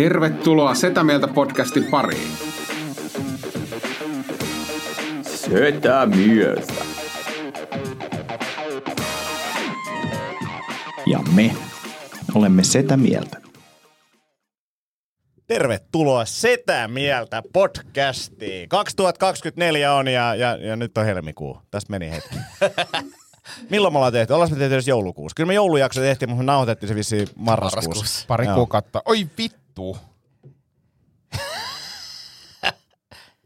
Tervetuloa Setä Mieltä podcastin pariin. Setä mieltä. Ja me olemme Setä Mieltä. Tervetuloa Setä Mieltä podcastiin. 2024 on ja, ja, ja nyt on helmikuu. Tästä meni hetki. Milloin me ollaan tehty? Ollaan me tehty edes joulukuussa. Kyllä me joulujakso tehtiin, mutta me nauhoitettiin se vissiin marraskuussa. Marraskuussa. Pari Joo. kuukautta. Oi vittu.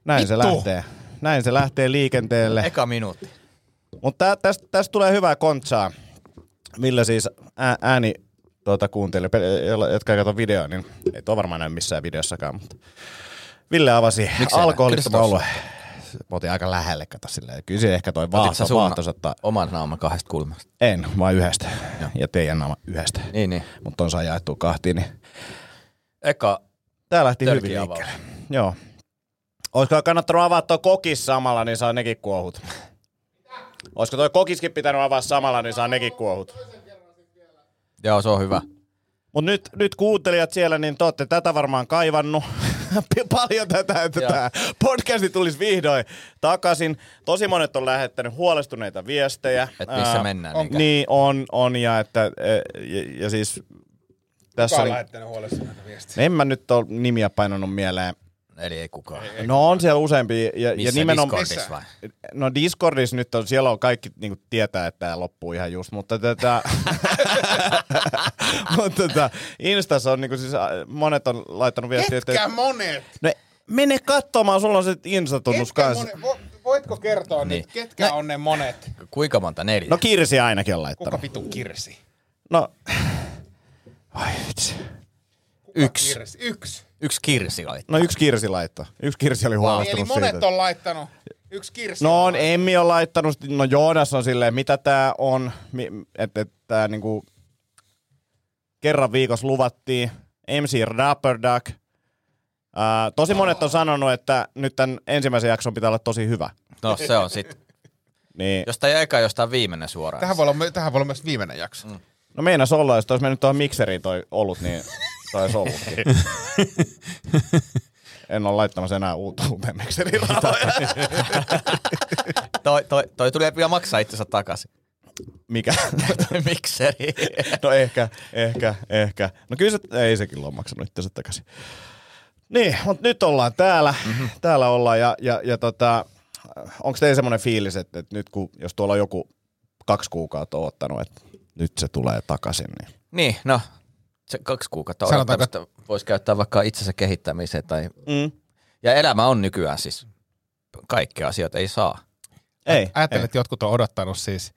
Näin se Vittu. lähtee. Näin se lähtee liikenteelle. Eka minuutti. Mutta tästä täst tulee hyvää kontsaa. Ville siis ää, ääni tuota, kuunteli, jotka ei katso videoa, niin ei tuo varmaan näy missään videossakaan, mutta Ville avasi alkoholittoman se olue. Mä otin aika lähelle, kato silleen. Kyllä se ehkä toi vaahto, sä sun vaahto ottaa. oman naaman kahdesta kulmasta? En, vaan yhdestä. Ja teidän naama yhdestä. Niin, niin. Mutta on saa jaettua kahtiin, niin Eka tää lähti hyvin liikkeelle. Joo. Olisiko kannattanut avaa tuo kokis samalla, niin saa nekin kuohut. Olisiko toi kokiskin pitänyt avaa samalla, niin saa nekin kuohut. Joo, se on hyvä. Mutta nyt, nyt kuuntelijat siellä, niin te olette tätä varmaan kaivannut paljon tätä, että Joo. tämä podcasti tulisi vihdoin takaisin. Tosi monet on lähettänyt huolestuneita viestejä. Et missä Ää, mennään, On, niinkö? niin, on, on ja, että, e, ja, ja siis tässä Kuka on lähettänyt huolestuneita viestiä? en mä nyt ole nimiä painanut mieleen. Eli ei kukaan. No on siellä useampi. Ja, ja Missä nimenomaan, Discordissa vai? No Discordissa nyt on, siellä on kaikki niin tietää, että tämä loppuu ihan just, mutta tätä, mutta tätä Instassa on niin siis, äh, monet on laittanut viestiä, Ketkä että monet? no, mene katsomaan, sulla on se Insta-tunnus Ketkä kanssa. monet? Vo- Voitko kertoa Niin. nyt, ketkä on ne monet? Kuinka monta? Neljä? No Kirsi ainakin on Kuka laittanut. vitu kirsi? No, ai vitsi. Yksi. Kirsi? Yksi. Yksi kirsi oli. No yksi Kirsi laittoi. Yksi Kirsi oli Eli huolestunut monet siitä. on laittanut. Yksi kirsi. No on. Emmi on laittanut, no Joonas on silleen, mitä tää on, että et, tää niinku kerran viikossa luvattiin. MC Rapper Duck. Ää, tosi monet on sanonut, että nyt tämän ensimmäisen jakson pitää olla tosi hyvä. No se on sit. Niin, Jostain eka, jostain viimeinen suoraan. Tähän voi, olla, tähän voi olla myös viimeinen jakso. Mm. No meinas olla, jos olisi mennyt tuohon mikseriin toi ollut, niin toi olisi ollutkin. en ole laittamassa enää uutta uuteen mikseriin rahoja. Toi, toi, toi tulee vielä maksaa itsensä takaisin. Mikä? Mikseri. No ehkä, ehkä, ehkä. No kyllä se, ei sekin ole maksanut itsensä takaisin. Niin, mutta nyt ollaan täällä. Mm-hmm. Täällä ollaan ja, ja, ja tota, onko teillä semmoinen fiilis, että, että nyt kun, jos tuolla on joku kaksi kuukautta ottanut, että nyt se tulee takaisin, niin niin, no. Se kaksi kuukautta Sanotaanko- odottamista voisi käyttää vaikka itsensä kehittämiseen. Tai... mm. Ja elämä on nykyään siis, kaikkea asioita ei saa. ei. Ajattelen, ei. että jotkut on odottanut siis,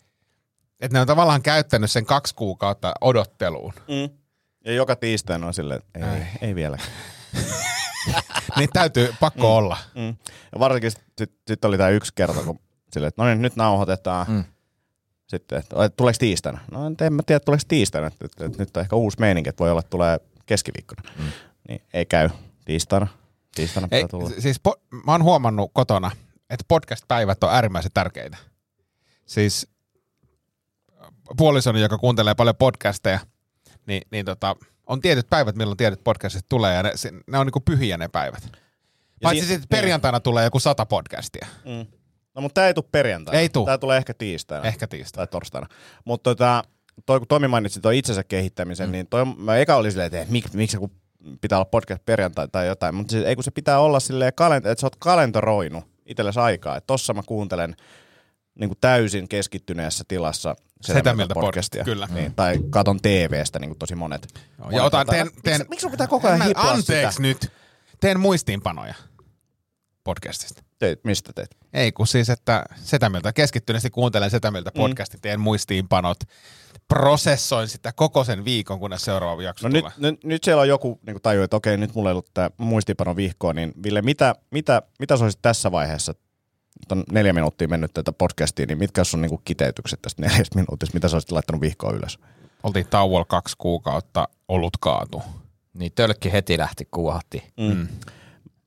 että ne on tavallaan käyttänyt sen kaksi kuukautta odotteluun. Mm. Ja joka tiistaina on silleen, että ei, ei vielä. Niin täytyy, pakko olla. Mm. Ja varsinkin sitten sit oli tämä yksi kerta, kun silleen, että no niin, nyt nauhoitetaan. Mm. Sitten, että että tuleeko tiistaina? No en, mä tiedä, tuleeko tiistaina. Että, että, että nyt on ehkä uusi meininki, että voi olla, että tulee keskiviikkona. Mm. Niin ei käy tiistaina. Tiistaina Ei, tulla. siis po- mä oon huomannut kotona, että podcast-päivät on äärimmäisen tärkeitä. Siis puolisoni, joka kuuntelee paljon podcasteja, niin, niin tota, on tietyt päivät, milloin tietyt podcastit tulee, ja ne, ne on niinku pyhiä ne päivät. Paitsi si- sitten perjantaina tulee joku sata podcastia. Mm. No mutta tämä ei tule perjantaina. Ei tuu. Tämä tulee ehkä tiistaina. Ehkä tiistaina. Tai torstaina. Mutta tota, toi, kun Tomi mainitsi tuon itsensä kehittämisen, mm. niin toi, mä eka oli silleen, että mik, miksi kun pitää olla podcast perjantai tai jotain. Mutta siis, ei kun se pitää olla silleen, kalent- että sä oot kalentoroinut itsellesi aikaa. Että tossa mä kuuntelen niin kuin täysin keskittyneessä tilassa Sitä mieltä podcastia, kyllä. Niin, tai katon TVstä niin kuin tosi monet. Joo, monet ja otan, tota- teen, teen, miksi, miksi pitää koko ajan Anteeksi sitä? nyt. Teen muistiinpanoja podcastista. Teit, mistä teet? Ei kun siis, että sitä mieltä keskittyneesti kuuntelen sitä mieltä Mm. podcastin, teen muistiinpanot, prosessoin sitä koko sen viikon, kunnes seuraava jakso No nyt, tulee. nyt, nyt siellä on joku niin tajuu, että okei, nyt mulla ei ollut tämä muistiinpano vihkoa, niin Ville, mitä, mitä, mitä sä olisit tässä vaiheessa, nyt on neljä minuuttia mennyt tätä podcastia, niin mitkä on sun niin kiteytykset tästä neljästä minuutista, mitä sä olisit laittanut vihkoa ylös? Oltiin tauolla kaksi kuukautta, olut kaatu. Niin tölkki heti lähti kuuhatti. Mm.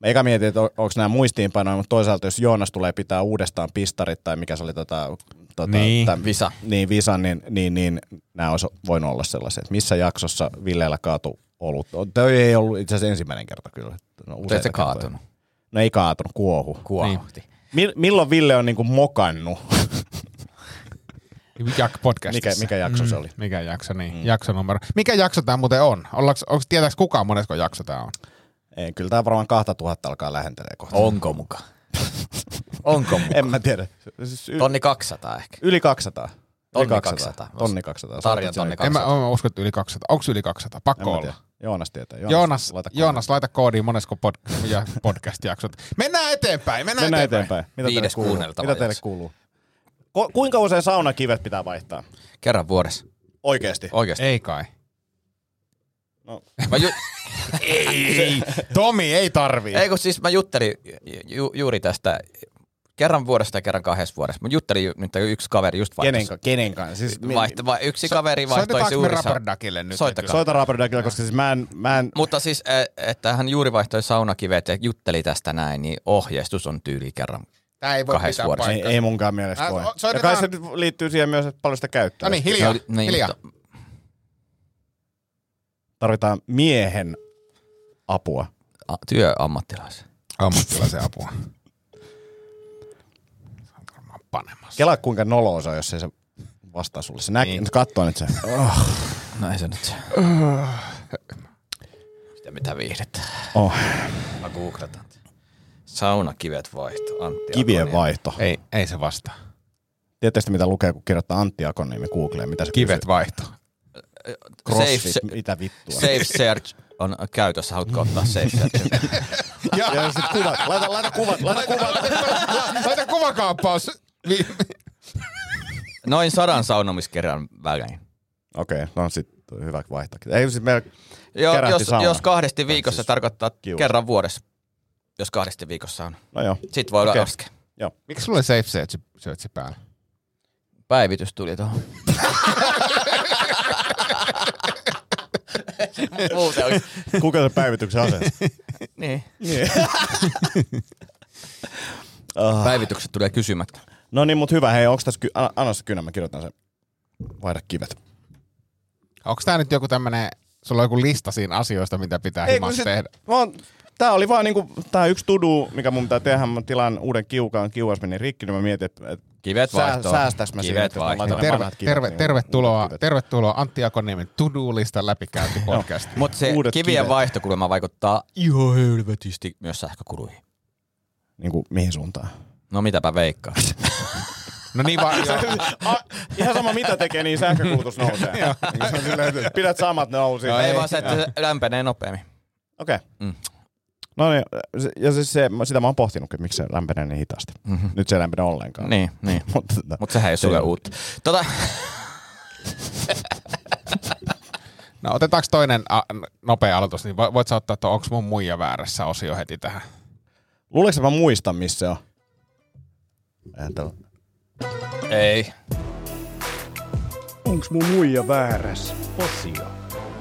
Mä eka mietin, että on- onko nämä muistiinpanoja, mutta toisaalta jos Joonas tulee pitää uudestaan pistarit tai mikä se oli tota, tota, Niin. täm- Visa. Niin, Visan, niin, niin, niin nämä olisi voinut olla sellaisia, että missä jaksossa Villeellä kaatu olut. Toi ei ollut itse asiassa ensimmäinen kerta kyllä. No, Mutta se kertoja. kaatunut. No ei kaatunut, kuohu. Kuohuhti. Mil, milloin Ville on niinku mokannut? Jak podcastissa. Mikä- mikä jakso se oli? Mikä jakso, niin. Mm. Jakso numero. Mikä jakso tämä muuten on? Ollaanko, onko, tietääks kukaan monesko jakso tämä on? Ei, kyllä tämä varmaan 2000 alkaa lähentelee kohta. Onko muka? Onko muka? En mä tiedä. Siis y- Tonni 200 ehkä. Yli 200. Yli Tonni 200. Tonni 200. Tarjan tonni En mä, 200. mä usko, että yli 200. Onko yli 200? En Pakko olla. Joonas tietää. Joonas, laita Joonas, laita koodiin monesko pod, ja podcast-jaksot. Mennään eteenpäin, mennään, Mennään eteenpäin. eteenpäin. Mitä teille Viides kuuluu? kuunneltava Mitä teille kuuluu? Ko- kuinka usein saunakivet pitää vaihtaa? Kerran vuodessa. Oikeesti? Oikeesti. Ei kai. Mä ju- Ei, Tomi ei tarvii. Ei kun siis mä juttelin ju- juuri tästä kerran vuodesta ja kerran kahdessa vuodessa. Mä juttelin ju- nyt yksi kaveri just Kenen, vaihtoi. ka- kenen kanssa? Siis, mi- Vaihto, vai, yksi kaveri vaihtoi Soitetaanko juuri... Rapperdakille nyt? Soittakaa. Soita Rapperdagilla, koska siis mä en, mä en Mutta siis, eh, että hän juuri vaihtoi saunakivet ja jutteli tästä näin, niin ohjeistus on tyyli kerran. Tää ei voi Kahdessa pitää vuodessa. ei, paikkaa. ei munkaan mielestä voi. Ja kai se liittyy siihen myös, että paljon sitä käyttää. No niin, hiljaa. No, niin, hiljaa. mutta- Tarvitaan miehen apua. a- Työammattilaisen. Ammattilaisen apua. Panemassa. Kelaa kuinka noloa se on, jos ei se vastaa sulle. Se näkee, Niin. katsoo nyt se. Oh. No ei se nyt se. Sitä mitä viihdettä. Oh. Mä googletan. Saunakivet vaihto. Antti Kivien Akoniemi. vaihto. Ei, ei se vastaa. Tiedättekö mitä lukee, kun kirjoittaa Antti Akoniemi Googleen? Mitä se Kivet kysyy? vaihto. Crossfit, Safe, mitä vittua? safe search on käytössä. Haluatko ottaa safe search? Ja sit kuvat. Laita, laita kuvat, laita kuvat. Laita kuvakaappaus. Noin sadan saunomiskerran välein. Okei, okay, no sit hyvä vaihtaa. Ei siis meillä Joo, jos, sauna. jos kahdesti viikossa siis tarkoittaa kiuas. kerran vuodessa. Jos kahdesti viikossa on. No joo. Sitten voi olla Okei. laskea. Miksi sulla on safe search, search päällä? Päivitys tuli tuohon. Muuten olisi. Kuka se päivityksen asensi? Niin. Niin. Päivitykset tulee kysymättä. No niin, mut hyvä. Hei, onks tässä, ky- anna, anna se kynä, mä kirjoitan sen. Vaihda kivet. Onko tää nyt joku tämmönen, sulla on joku lista siinä asioista, mitä pitää Ei, kun himas sit- tehdä? Mä oon, tää oli vaan niinku, tää yksi tudu, mikä mun pitää tehdä. Mä tilaan uuden kiukaan, kiuas meni rikki, niin mä mietin, että et, Kivet vaihtoon. säästäks mä siinä, Kivet vaihtoon. ne Terve, terve, niin tervetuloa, tervetuloa Antti Akoniemen to-do-listan läpikäynti podcast. Mutta se Uudet kivien kivet. vaihtokulma vaikuttaa ihan helvetisti myös sähkökuluihin. Niinku mihin suuntaan? No mitäpä veikkaa. No niin vaan, joo. A, ihan sama mitä tekee, niin sähkökulutus nousee. Niin Pidät samat nousi. no ei vaan se, että se lämpenee nopeammin. Okei. Okay. Mm. No niin, se- ja siis se, sitä mä oon pohtinut, että miksi se lämpenee niin hitaasti. Mm-hmm. Nyt se ei lämpene ollenkaan. Niin, niin. Mutta tota, Mutta sehän ei Se sulle uutta. Tota, No otetaanko toinen a, nopea aloitus, niin vo- voit sä ottaa, että onko mun muija väärässä osio heti tähän? luuleeko mä muistan, missä se on? Ajatella. ei. Onks mun muija vääräs? Osio.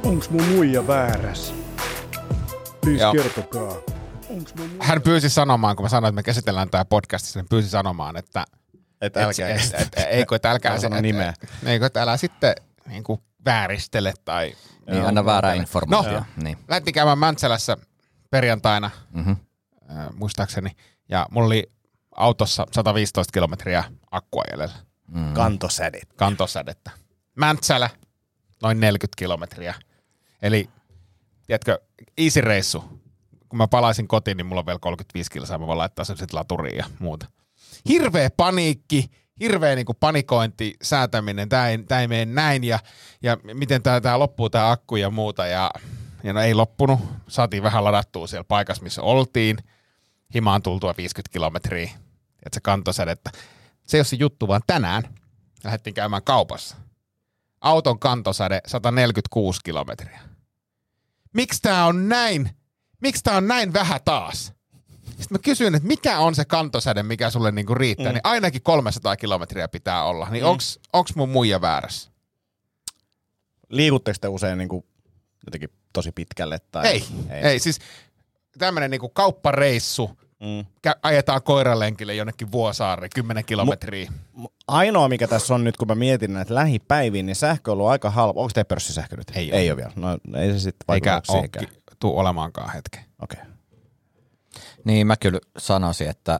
Onks mun muija vääräs? Please Joo. kertokaa. Hän pyysi sanomaan, kun mä sanoin, että me käsitellään tämä podcastissa, hän pyysi sanomaan, että Että älkää. et, et, et, ei kun, että älkää sano et- nimeä. et- Ei kun, että älä sitten niin kuin vääristele tai... Niin, anna väärää No. informaatiota. Niin. Lähtiin käymään Mäntsälässä perjantaina, Mm-hmm. äh, muistaakseni, ja mulla oli autossa 115 kilometriä akkua jäljellä, Mm. Kantosädet. kantosädettä. Mäntsälä, noin 40 kilometriä. Eli, tiedätkö, easy reissu. Kun mä palaisin kotiin, niin mulla on vielä 35 kilsaa, mä voin laittaa sen sitten laturiin ja muuta. Hirveä paniikki, hirveä niinku panikointi, säätäminen, tämä ei, tää ei mene näin ja, ja miten tämä tää loppuu tämä akku ja muuta. Ja, ja no ei loppunut, saatiin vähän ladattua siellä paikassa, missä oltiin. Himaan tultua 50 kilometriä, että se kantosädettä. Se ei ole se juttu, vaan tänään lähdettiin käymään kaupassa. Auton kantosäde 146 kilometriä. Miksi tämä on näin? Miksi tämä on näin vähän taas? Sitten mä kysyin, että mikä on se kantosäde, mikä sulle niinku riittää, mm. niin ainakin 300 kilometriä pitää olla. Niin mm. onks, onks mun muija väärässä? Liikutteko te usein niin kuin, jotenkin tosi pitkälle? Tai... Ei, ei. ei. Siis tämmönen niinku kauppareissu Mm. Ajetaan koiralenkille jonnekin Vuosaari, 10 kilometriä. Ainoa, mikä tässä on nyt, kun mä mietin näitä lähipäiviä, niin sähkö on ollut aika halpa. Onko te pörssisähkö nyt? Ei Ei ole vielä. No ei se sitten Eikä vaikuta ole siihenkään. tuu olemaankaan hetken. Okei. Okay. Niin mä kyllä sanoisin, että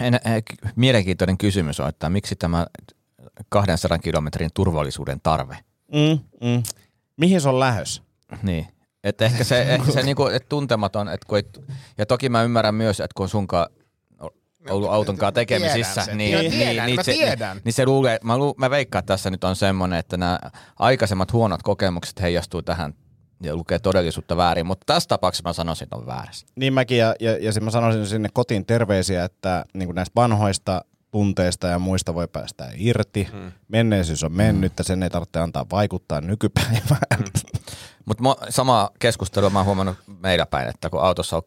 en, en, mielenkiintoinen kysymys on, että miksi tämä 200 kilometrin turvallisuuden tarve? Mm, mm. Mihin se on lähös? Niin. Että ehkä se, ehkä se niinku, et tuntematon, että kun ei, ja toki mä ymmärrän myös, että kun on sunkaan ollut auton kanssa tekemisissä, sen. niin, niin, tiedän, niin, se, tiedän. niin, niin se luulee, mä, lu, mä veikkaan, että tässä nyt on semmoinen, että nämä aikaisemmat huonot kokemukset heijastuu tähän ja lukee todellisuutta väärin, mutta tässä tapauksessa mä sanoisin, että on väärässä. Niin mäkin, ja, ja, ja mä sanoisin sinne kotiin terveisiä, että niin näistä vanhoista tunteista ja muista voi päästä irti. Hmm. Menneisyys on mennyt, mm. sen ei tarvitse antaa vaikuttaa nykypäivään. Hmm. Mutta sama keskustelua mä oon huomannut meillä päin, että kun autossa on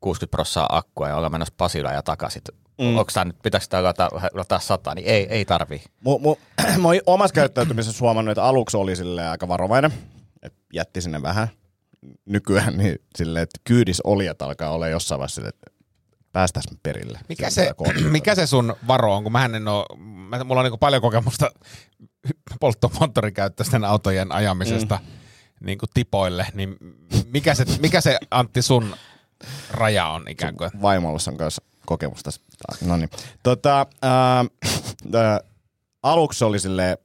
60 prosenttia akkua ja ollaan menossa Pasilaan ja takaisin, mm. onko tämä nyt, pitäisikö tämä lataa, lataa sataa, niin ei, ei tarvii. Mu, mu, mä oon omassa käyttäytymisessä huomannut, että aluksi oli sille aika varovainen, että jätti sinne vähän. Nykyään niin silleen, että kyydis olijat alkaa olla jossain vaiheessa silleen, että päästäis me perille. Mikä se, mikä se sun varo on, kun mä en ole, mä, mulla on niin paljon kokemusta polttomoottorikäyttöisten autojen ajamisesta mm. Niin kuin tipoille, niin mikä se, mikä se Antti sun raja on ikään kuin? Vaimolla on kanssa kokemusta. No niin. Tota, ää, ää, aluksi oli sille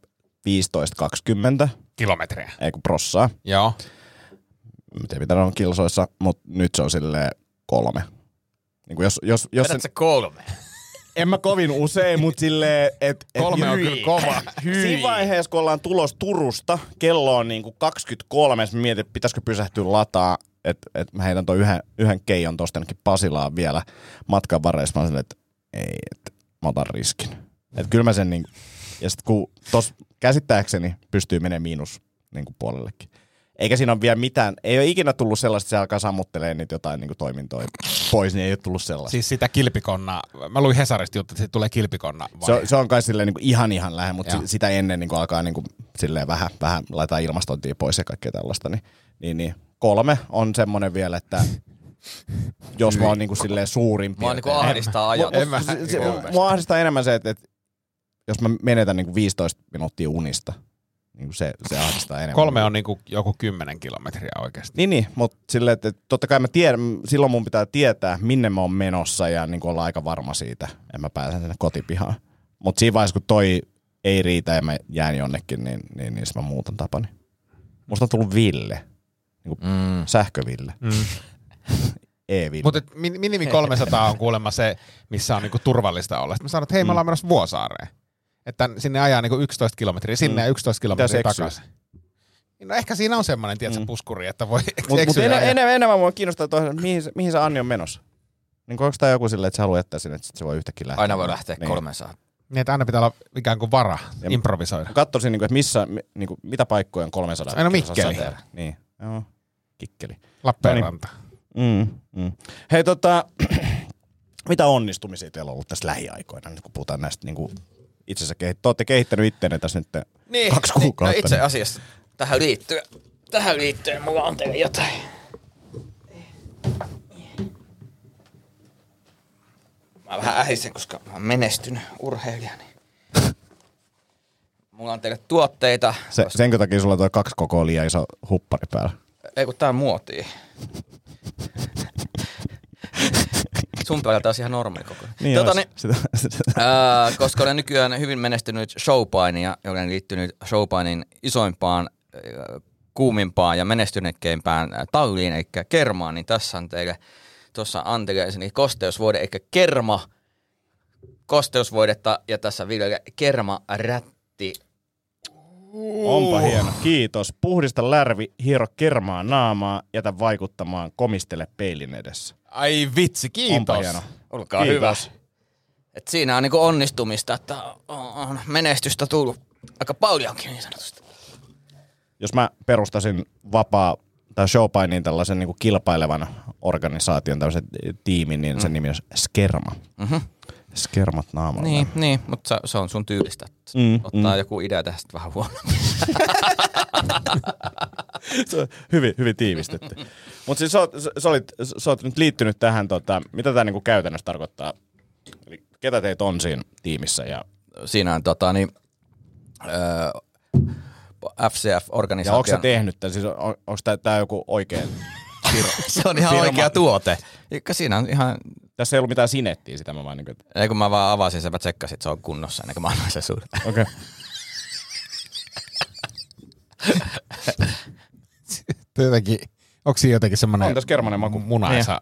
15-20, Kilometriä. ei kun prossaa. Joo. En tiedä mitä on kilsoissa, mutta nyt se on sille kolme. Niin kuin jos, jos, jos sen, se kolme? En mä kovin usein, mutta silleen, että et, Kolme on hyi. kyllä kova. Siinä vaiheessa, kun ollaan tulos Turusta, kello on niinku 23, mä mietin, että pitäisikö pysähtyä lataa, että et mä heitän tuon yhden, yhden keijon tosta jonnekin Pasilaan vielä matkan varreissa. Mä silleen, että ei, että mä otan riskin. Että kyllä mä sen niinku, ja sit kun tos käsittääkseni pystyy menemään miinus niinku puolellekin. Eikä siinä ole vielä mitään, ei ole ikinä tullut sellaista, että se alkaa sammuttelee niitä jotain niinku toimintoja pois, niin ei ole tullut sellaista. Siis sitä kilpikonna, mä luin Hesarista juttu, että siitä tulee kilpikonna Se, on- se on kai silleen niin ihan ihan lähellä, mutta Joo. si- sitä ennen niin alkaa niin kuin, silleen vähän, vähän laittaa ilmastointia pois ja kaikkea tällaista. Niin, niin, niin. Kolme on semmoinen vielä, että jos mä oon niin kuin silleen suurin Mua niinku ahdistaa ajatus. mä- se, se, Joo. mua ahdistaa enemmän se, että, että jos mä menetän niin kuin 15 minuuttia unista, niin kuin se, se ahdistaa enemmän. Kolme on niinku joku kymmenen kilometriä oikeasti. Niin, niin mutta silleen, että totta kai mä tiedän, silloin mun pitää tietää, minne mä oon menossa ja niin olla aika varma siitä, että mä pääsen sinne kotipihaan. Mutta siinä vaiheessa, kun toi ei riitä ja mä jään jonnekin, niin, niin, niin sit mä muutan tapani. Musta on tullut Ville, niin kuin Mm. sähköville, Mm. e-ville. Mutta minimi 300 on kuulemma se, missä on niinku turvallista olla. Sitten mä sanon, että hei, me ollaan menossa Vuosaareen. Että sinne ajaa niinku 11 kilometriä, sinne Mm. ja 11 kilometriä takaisin. No ehkä siinä on semmoinen, tiedätkö, Mm. puskuri, että voi Mutta mut eksyä. en, ja- en, enemmän mua kiinnostaa, toi, mihin, se- mihin se Anni on menossa. Niin onko tämä joku silleen, että se haluaa jättää sinne, että sit se voi yhtäkkiä lähteä? Aina voi lähteä Niin. 300. Niin, että aina pitää olla ikään kuin vara, Ja- improvisoida. Katsoisin, niin kuin, että missä, mi- niin kuin, mitä paikkoja on 300 Aina Mikkeli. säteellä. Niin, joo. Kikkeli. Lappeenranta. Mm, mm. Hei tota, mitä onnistumisia teillä on ollut tässä lähiaikoina, nyt kun puhutaan näistä niin kuin itsensä kehittänyt. Te olette kehittänyt itseänne tässä nyt Niin, kaksi niin, kuukautta. no itse asiassa tähän liittyen, tähän liittyen mulla on teille jotain. Mä vähän ähisen, koska mä oon menestynyt urheilija. Niin. Mulla on teille tuotteita. Se, koska- senkö takia sulla on tuo kaksi koko liian iso huppari päällä. Ei kun tää on muotia. Sun päältä olisi ihan normaali koko. Niin tota, olisi. niin, Sitä, sitä. Ää, koska olen nykyään hyvin menestynyt showpainia ja olen liittynyt showpainin isoimpaan, kuumimpaan ja menestyneikkeimpään ää, talliin, eli kermaan, niin tässä on teille tuossa Anteleeseni kosteusvoide, eli kerma kosteusvoidetta ja tässä Villelle kerma rätti. Onpa hieno. Kiitos. Puhdista lärvi, hiero kermaa naamaa, jätä vaikuttamaan, komistele peilin edessä. Ai vitsi, Onpa kiitos. hieno. Olkaa Kiitos. hyvä. Et siinä on niinku onnistumista, että on menestystä tullut aika paljonkin niin sanotusti. Jos mä perustasin vapaa tai showpainiin tällaisen niin kuin kilpailevan organisaation, tällaisen tiimin, niin sen nimi on Skerma. Mhm. Skermat naamalla. Niin, niin mutta se, se on sun tyylistä. Mm, Ottaa mm. joku idea tästä vähän huono. Se on hyvin, hyvin tiivistetty. Mutta siis sä oot, sä, olit, sä oot nyt liittynyt tähän, tota, mitä tämä niinku käytännössä tarkoittaa? Eli ketä teitä on siinä tiimissä? Ja, Siinä on tota niin, öö, ja FCF-organisaation. onko sä tehnyt tämän? Siis on, onko tämä joku oikea? se on ihan firma? oikea tuote. Siinä on ihan, Tässä ei ollut mitään sinettiä sitä, mä vaan niin kuin, ei kun mä vaan avasin sen, mä tsekkasin, että se on kunnossa ennen kuin mä annan sen sulle. okei. Okay. Jotenkin, onko siinä jotenkin semmoinen On tässä kermanen maku. munaisa?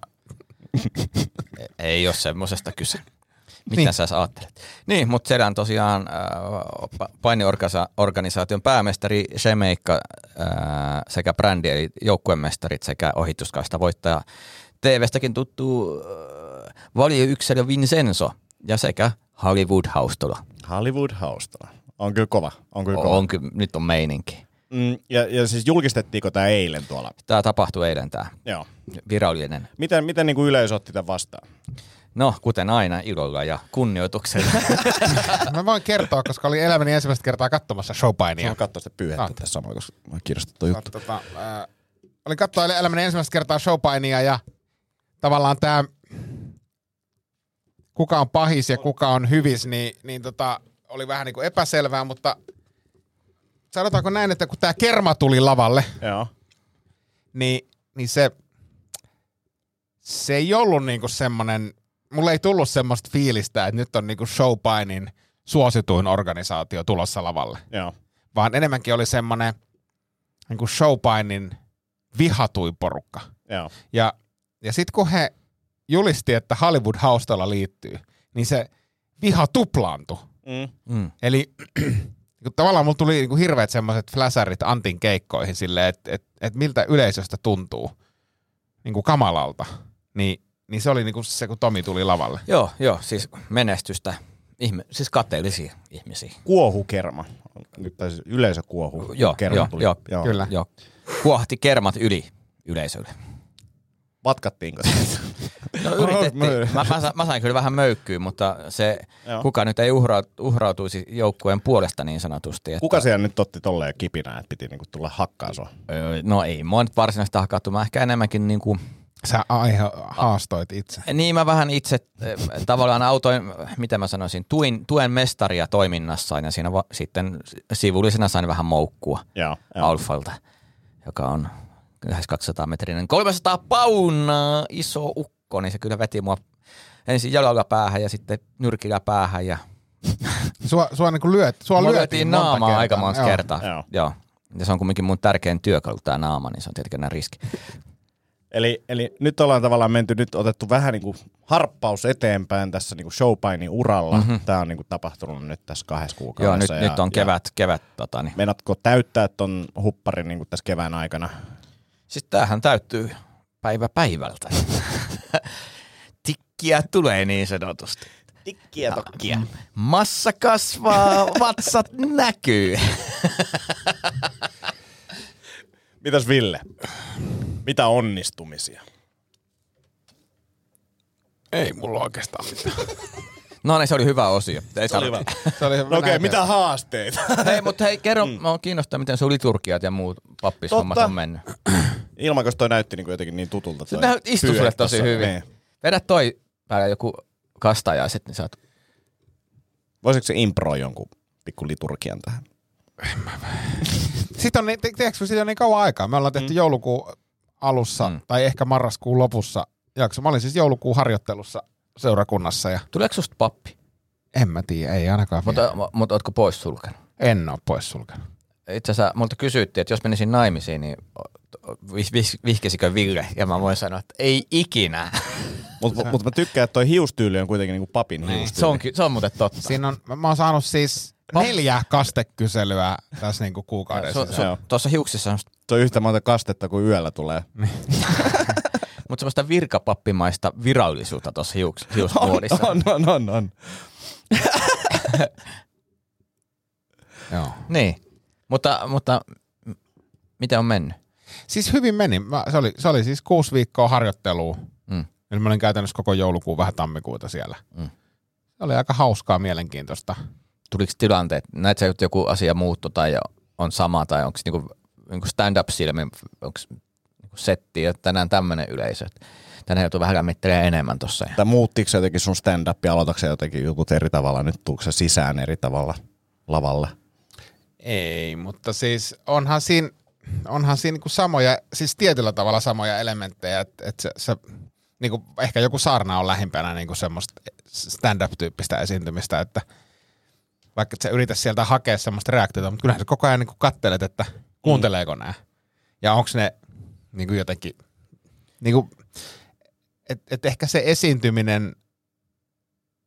Ei ole semmosesta kyse. Mitä Niin. niin. sä ajattelet? Niin, mutta on tosiaan äh, pa- painiorganisaation päämestari Shemeikka äh, sekä brändi eli joukkuemestarit sekä ohituskaista voittaja TV-stäkin tuttu äh, valioyksilö Vincenzo ja sekä Hollywood Haustola. Hollywood Haustola. On kyllä kova. On kyllä kova. On, kyllä, nyt on meininki. Mm, ja, ja siis julkistettiinko tämä eilen tuolla? Tämä tapahtui eilen tämä Joo. virallinen. Miten, miten niin kuin yleisö otti tämän vastaan? No, kuten aina, ilolla ja kunnioituksella. Mä voin kertoa, koska olin elämäni ensimmäistä kertaa katsomassa showpainia. Mä katsoa sitä pyyhettä Ah. tässä samoin, koska mä kiinnostaa tuo juttu. Tota, äh, olin katsoa elämäni ensimmäistä kertaa showpainia ja tavallaan tämä kuka on pahis ja kuka on hyvis, niin, niin tota, oli vähän niin kuin epäselvää, mutta sanotaanko näin, että kun tämä kerma tuli lavalle, Joo. niin, niin se, se ei ollut niinku semmoinen, mulle ei tullut semmoista fiilistä, että nyt on niinku showpainin suosituin organisaatio tulossa lavalle, Joo. vaan enemmänkin oli semmoinen niinku showpainin vihatuin porukka. Joo. Ja, ja sitten kun he julisti, että Hollywood Haustolla liittyy, niin se viha tuplaantui. Mm. mm. Eli kun tavallaan mulla tuli niinku hirveät semmoiset fläsärit Antin keikkoihin silleen, että et, et miltä yleisöstä tuntuu niinku kamalalta. Niin, niin se oli niinku se, kun Tomi tuli lavalle. Joo, joo, siis menestystä, ihme, siis kateellisia ihmisiä. Kuohukerma. Nyt taisi yleisö kuohu. Joo, kerma joo, tuli. joo, joo. Kyllä. Joo. Kuohti kermat yli yleisölle. Vatkattiinko sitä? No yritettiin. Mä- Mä, mä, sa- mä sain kyllä vähän möykkyä, mutta se, Joo. kuka nyt ei uhra, uhrautuisi joukkueen puolesta niin sanotusti. Että, Kuka siellä nyt otti tolleen kipinää, että piti niinku tulla hakkaa sua? Öö, No ei mua nyt varsinaisesti hakattu. Mä ehkä enemmänkin niin kuin, Sä aihe haastoit itse. niin mä vähän itse tavallaan autoin, miten mä sanoisin, tuin, tuen mestaria toiminnassaan ja siinä va, sitten sivullisena sain vähän moukkua Joo. joo. Alfalta, joka on lähes 200 metrinen, 300 paunaa iso ukko, niin se kyllä veti mua ensin jalalla päähän ja sitten nyrkillä päähän ja Sua, sua, niinku lyöt, sua Mua lyötiin naamaa kertaa. aika monta Joo. kertaa. Joo. Joo. Ja se on kumminkin mun tärkein työkalu tämä naama, niin se on tietenkin riski. Eli, eli nyt ollaan tavallaan menty, nyt otettu vähän niinku harppaus eteenpäin tässä niinku showpainin uralla. Mm-hmm. Tämä on niinku tapahtunut nyt tässä kahdessa Joo, kuukaudessa. nyt, ja, nyt on kevät, kevät tota, niin. Meinaatko täyttää ton hupparin niinku tässä kevään aikana? Siis tämähän täyttyy päivä päivältä. Tikkiä tulee niin sanotusti. Tikkiä tokkia. Massa kasvaa, vatsat näkyy. Mitäs Ville? Mitä onnistumisia? Ei mulla oikeastaan mitään. No niin, se oli hyvä osio. Ei Se oli hyvä. Se oli No okei, okay, mitä haasteita? Hei, mutta hei, kerro, mm. mä kiinnostaa, miten sun liturgiat ja muut pappishommat Totta. on mennyt. Ilman, toi näytti niinku jotenkin niin tutulta. Se toi näyt- istui pyöre sulle tosi tossa. hyvin. Niin. Vedä toi päällä joku kastajaiset, niin sä oot Voisiko se impro jonkun pikku liturgian tähän? Sitten on, niin- te- tiedätkö, siitä on niin kauan aikaa. Me ollaan tehty mm. joulukuun alussa Mm. tai ehkä marraskuun lopussa jakso. Mä olin siis joulukuun harjoittelussa seurakunnassa ja Tuleeko susta pappi? en mä tiedä, ei ainakaan vielä. Mutta, mutta ootko pois sulkenut? En oo pois sulkenut. Itse asiassa multa kysyttiin, että jos menisin naimisiin, niin vihkisikö Ville? Ja mä voin sanoa, että ei ikinä. Mutta mut mä tykkään, että toi hiustyyli on kuitenkin niinku papin hiustyyli. Niin. se, on, se on muuten totta. Siinä on, mä, mä oon saanut siis neljä kastekyselyä tässä niinku kuukaudessa. Su, su, tuossa hiuksissa on, Se on yhtä monta kastetta kuin yöllä tulee. mutta semmoista virkapappimaista virallisuutta tuossa hiuks, hiusmuodissa. On, on, on, on. Joo. Niin, mutta, mutta miten on mennyt? Siis hyvin meni. Mä, se, oli, se oli siis kuusi viikkoa harjoittelua. Mm. Eli mä olin käytännössä koko joulukuun vähän tammikuuta siellä. Mm. Se oli aika hauskaa, mielenkiintoista. Tuliko tilanteet, näet sä, että joku asia muuttu tai on sama tai onko niinku, niinku stand-up silmi, onko niinku setti, että tänään tämmöinen yleisö, tänään joutuu vähän lämmittelemään enemmän tossa. Tai muuttiko se jotenkin sun stand-up ja aloitatko jotenkin jutut eri tavalla? Nyt tuutko sä sisään eri tavalla lavalle? Ei, mutta siis onhan siinä, onhan siinä niinku samoja, siis tietyllä tavalla samoja elementtejä, että et se, se niinku, ehkä joku saarna on lähimpänä niinku semmoista stand-up-tyyppistä esiintymistä, että vaikka et sä yritä sieltä hakea semmoista reaktiota, mutta kyllähän sä koko ajan niinku kattelet, että kuunteleeko nämä. Ja onko ne niinku jotenkin, niinku, että et ehkä se esiintyminen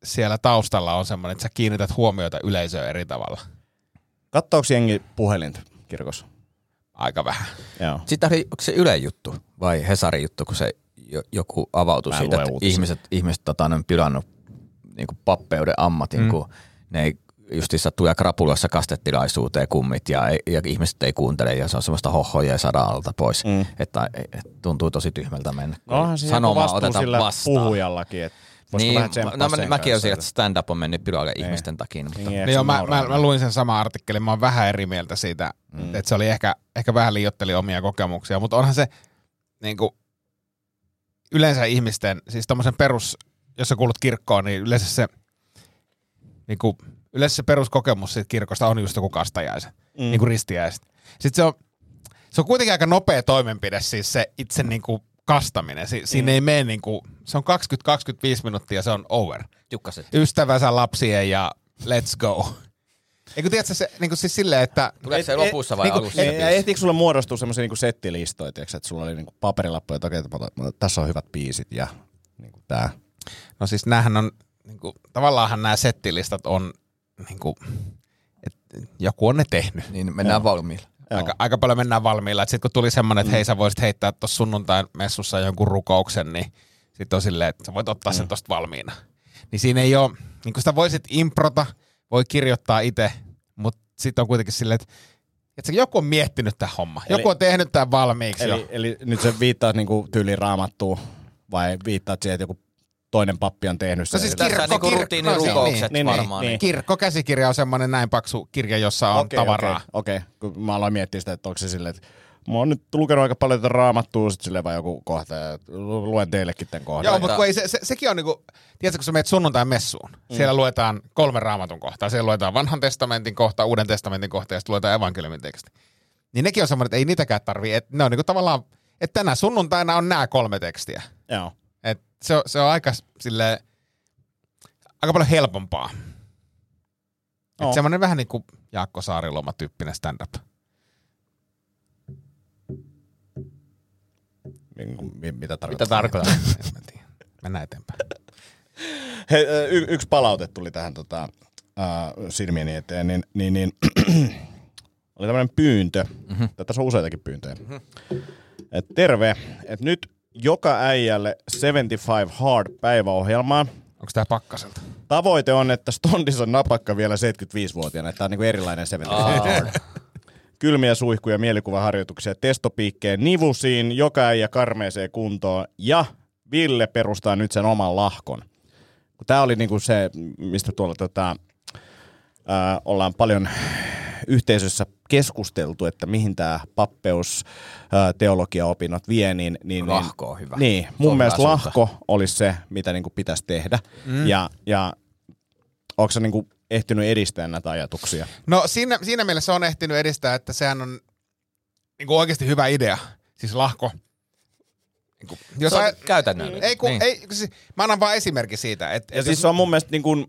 siellä taustalla on semmoinen, että sä kiinnität huomiota yleisöön eri tavalla. Kattooko jengi puhelinta kirkossa? Aika vähän. Joo. Sitten oli, onko se Yle juttu vai Hesarin juttu, kun se jo, joku avautui Mä siitä, että uutisia. ihmiset, ihmiset tota, on pilannut niin pappeuden ammatin, mm. kun ne ei justiinsa tulee krapulassa kastetilaisuuteen kummit ja, ja ihmiset ei kuuntele ja se on semmoista hohoja ja saada alta pois. Mm. Että et, tuntuu tosi tyhmältä mennä. No onhan siinä joku sanomaa vastuu otetaan vastaan. puhujallakin, että voisiko Niin, vähän no, mä, mäkin kanssa, olisin, että stand-up on mennyt pilalle ihmisten takia. Mutta Niin, Niin joo, mä, mä, mä, luin sen sama artikkelin, mä oon vähän eri mieltä siitä, mm. että se oli ehkä, ehkä vähän liiotteli omia kokemuksia, mutta onhan se niin kuin, yleensä ihmisten, siis tommosen perus, jos sä kuulut kirkkoon, niin yleensä se, niin kuin, yleensä se peruskokemus siitä kirkosta on just joku kastajaiset, mm. niin kuin ristiäiset. Sitten se on, se on kuitenkin aika nopea toimenpide, siis se itse niin kuin kastaminen. Si- siinä mm. ei mene niin kuin, se on 20-25 minuuttia, se on over Jukkaset. ystävänsä lapsien ja let's go. Eikö tiedätkö se niin kuin siis silleen, että Tuleeko se lopussa vai niinku- alussa? Ei, biisi? ehtiikö sulle muodostua semmoisia niinku settilistoja, tiiäksä, että sulla oli niinku paperilappuja, että okei, otan- tässä on hyvät biisit ja niinku tää. no siis näähän on, niin kuin, tavallaanhan nämä settilistat on, niin kuin, että joku on ne tehnyt. Niin mennään valmiilla. Joo. Aika, aika paljon mennään valmiilla. Sitten kun tuli semmoinen, että hei sä voisit heittää tuossa sunnuntain messussa jonkun rukouksen, niin sitten on silleen, että sä voit ottaa sen tosta valmiina. Niin siinä ei ole, niin kuin sitä voisit improta, voi kirjoittaa itse, mutta sitten on kuitenkin silleen, että, että joku on miettinyt tämän homma. Eli- Joku on tehnyt tämän valmiiksi jo. Eli, eli nyt se viittaa niinku tyyliin raamattuun vai viittaat siihen, että joku toinen pappi on tehnyt sen? No siis kirkko- niinku kirkko- rutiinirukoukset niin, niin, varmaan. niin. Niin, Kirkkokäsikirja on semmoinen näin paksu kirja, jossa on Okei, tavaraa. Okei, okei. Kun mä aloin miettiä sitä, että onko se silleen, että mä oon nyt lukenut aika paljon tätä raamattua, sit silleen vaan joku kohta, ja lu- luen teillekin tämän kohdan. Joo, mutta ei se, se, sekin on niinku, tiedätkö, kun sä menet sunnuntain messuun, mm. siellä luetaan kolme raamatun kohtaa. Siellä luetaan vanhan testamentin kohta, uuden testamentin kohta ja sitten luetaan evankeliumin teksti. Niin nekin on semmoinen, että ei niitäkään tarvii, että ne on niinku tavallaan, että tänä sunnuntaina on nämä kolme tekstiä. Joo. Et se, on, se on aika sille aika paljon helpompaa. Oo. Et semmoinen vähän niin kuin Jaakko Saariloma tyyppinen stand-up. Niin kuin, mi- mitä tarkoittaa? Mitä tarkoittaa? En mä tiedä. Mennään eteenpäin. Hei, ö, y- yksi palaute tuli tähän tota, äh, silmieni eteen, niin, niin, niin oli tämmöinen pyyntö, mm-hmm. tässä on useitakin pyyntöjä. Mm-hmm. Et terve, että nyt joka äijälle 75 Hard päiväohjelmaa. Onko tämä pakkaselta? Tavoite on, että Stondis on napakka vielä 75-vuotiaana, että tämä on niinku erilainen 75 Hard. Kylmiä suihkuja, mielikuvaharjoituksia, testopiikkeen nivusiin, joka äijä karmeeseen kuntoon ja Ville perustaa nyt sen oman lahkon. Tämä oli niinku se, mistä tuolla tota, ää, ollaan paljon yhteisössä keskusteltu, että mihin tämä pappeus, teologiaopinnot vie, niin, niin Lahko on hyvä. Niin, mun on mielestä hyvä suunta. lahko olisi se, mitä niinku pitäisi tehdä. Mm. Ja, ja onko se niinku ehtinyt edistää näitä ajatuksia? No siinä, siinä mielessä on ehtinyt edistää, että sehän on niin kuin oikeasti hyvä idea. Siis lahko. Niin kuin, jos Se on ai- käytännöllinen. ei, kun, Niin. ei, siis, mä annan vaan esimerkki siitä. Että, Ja että siis se on mun mielestä niinku,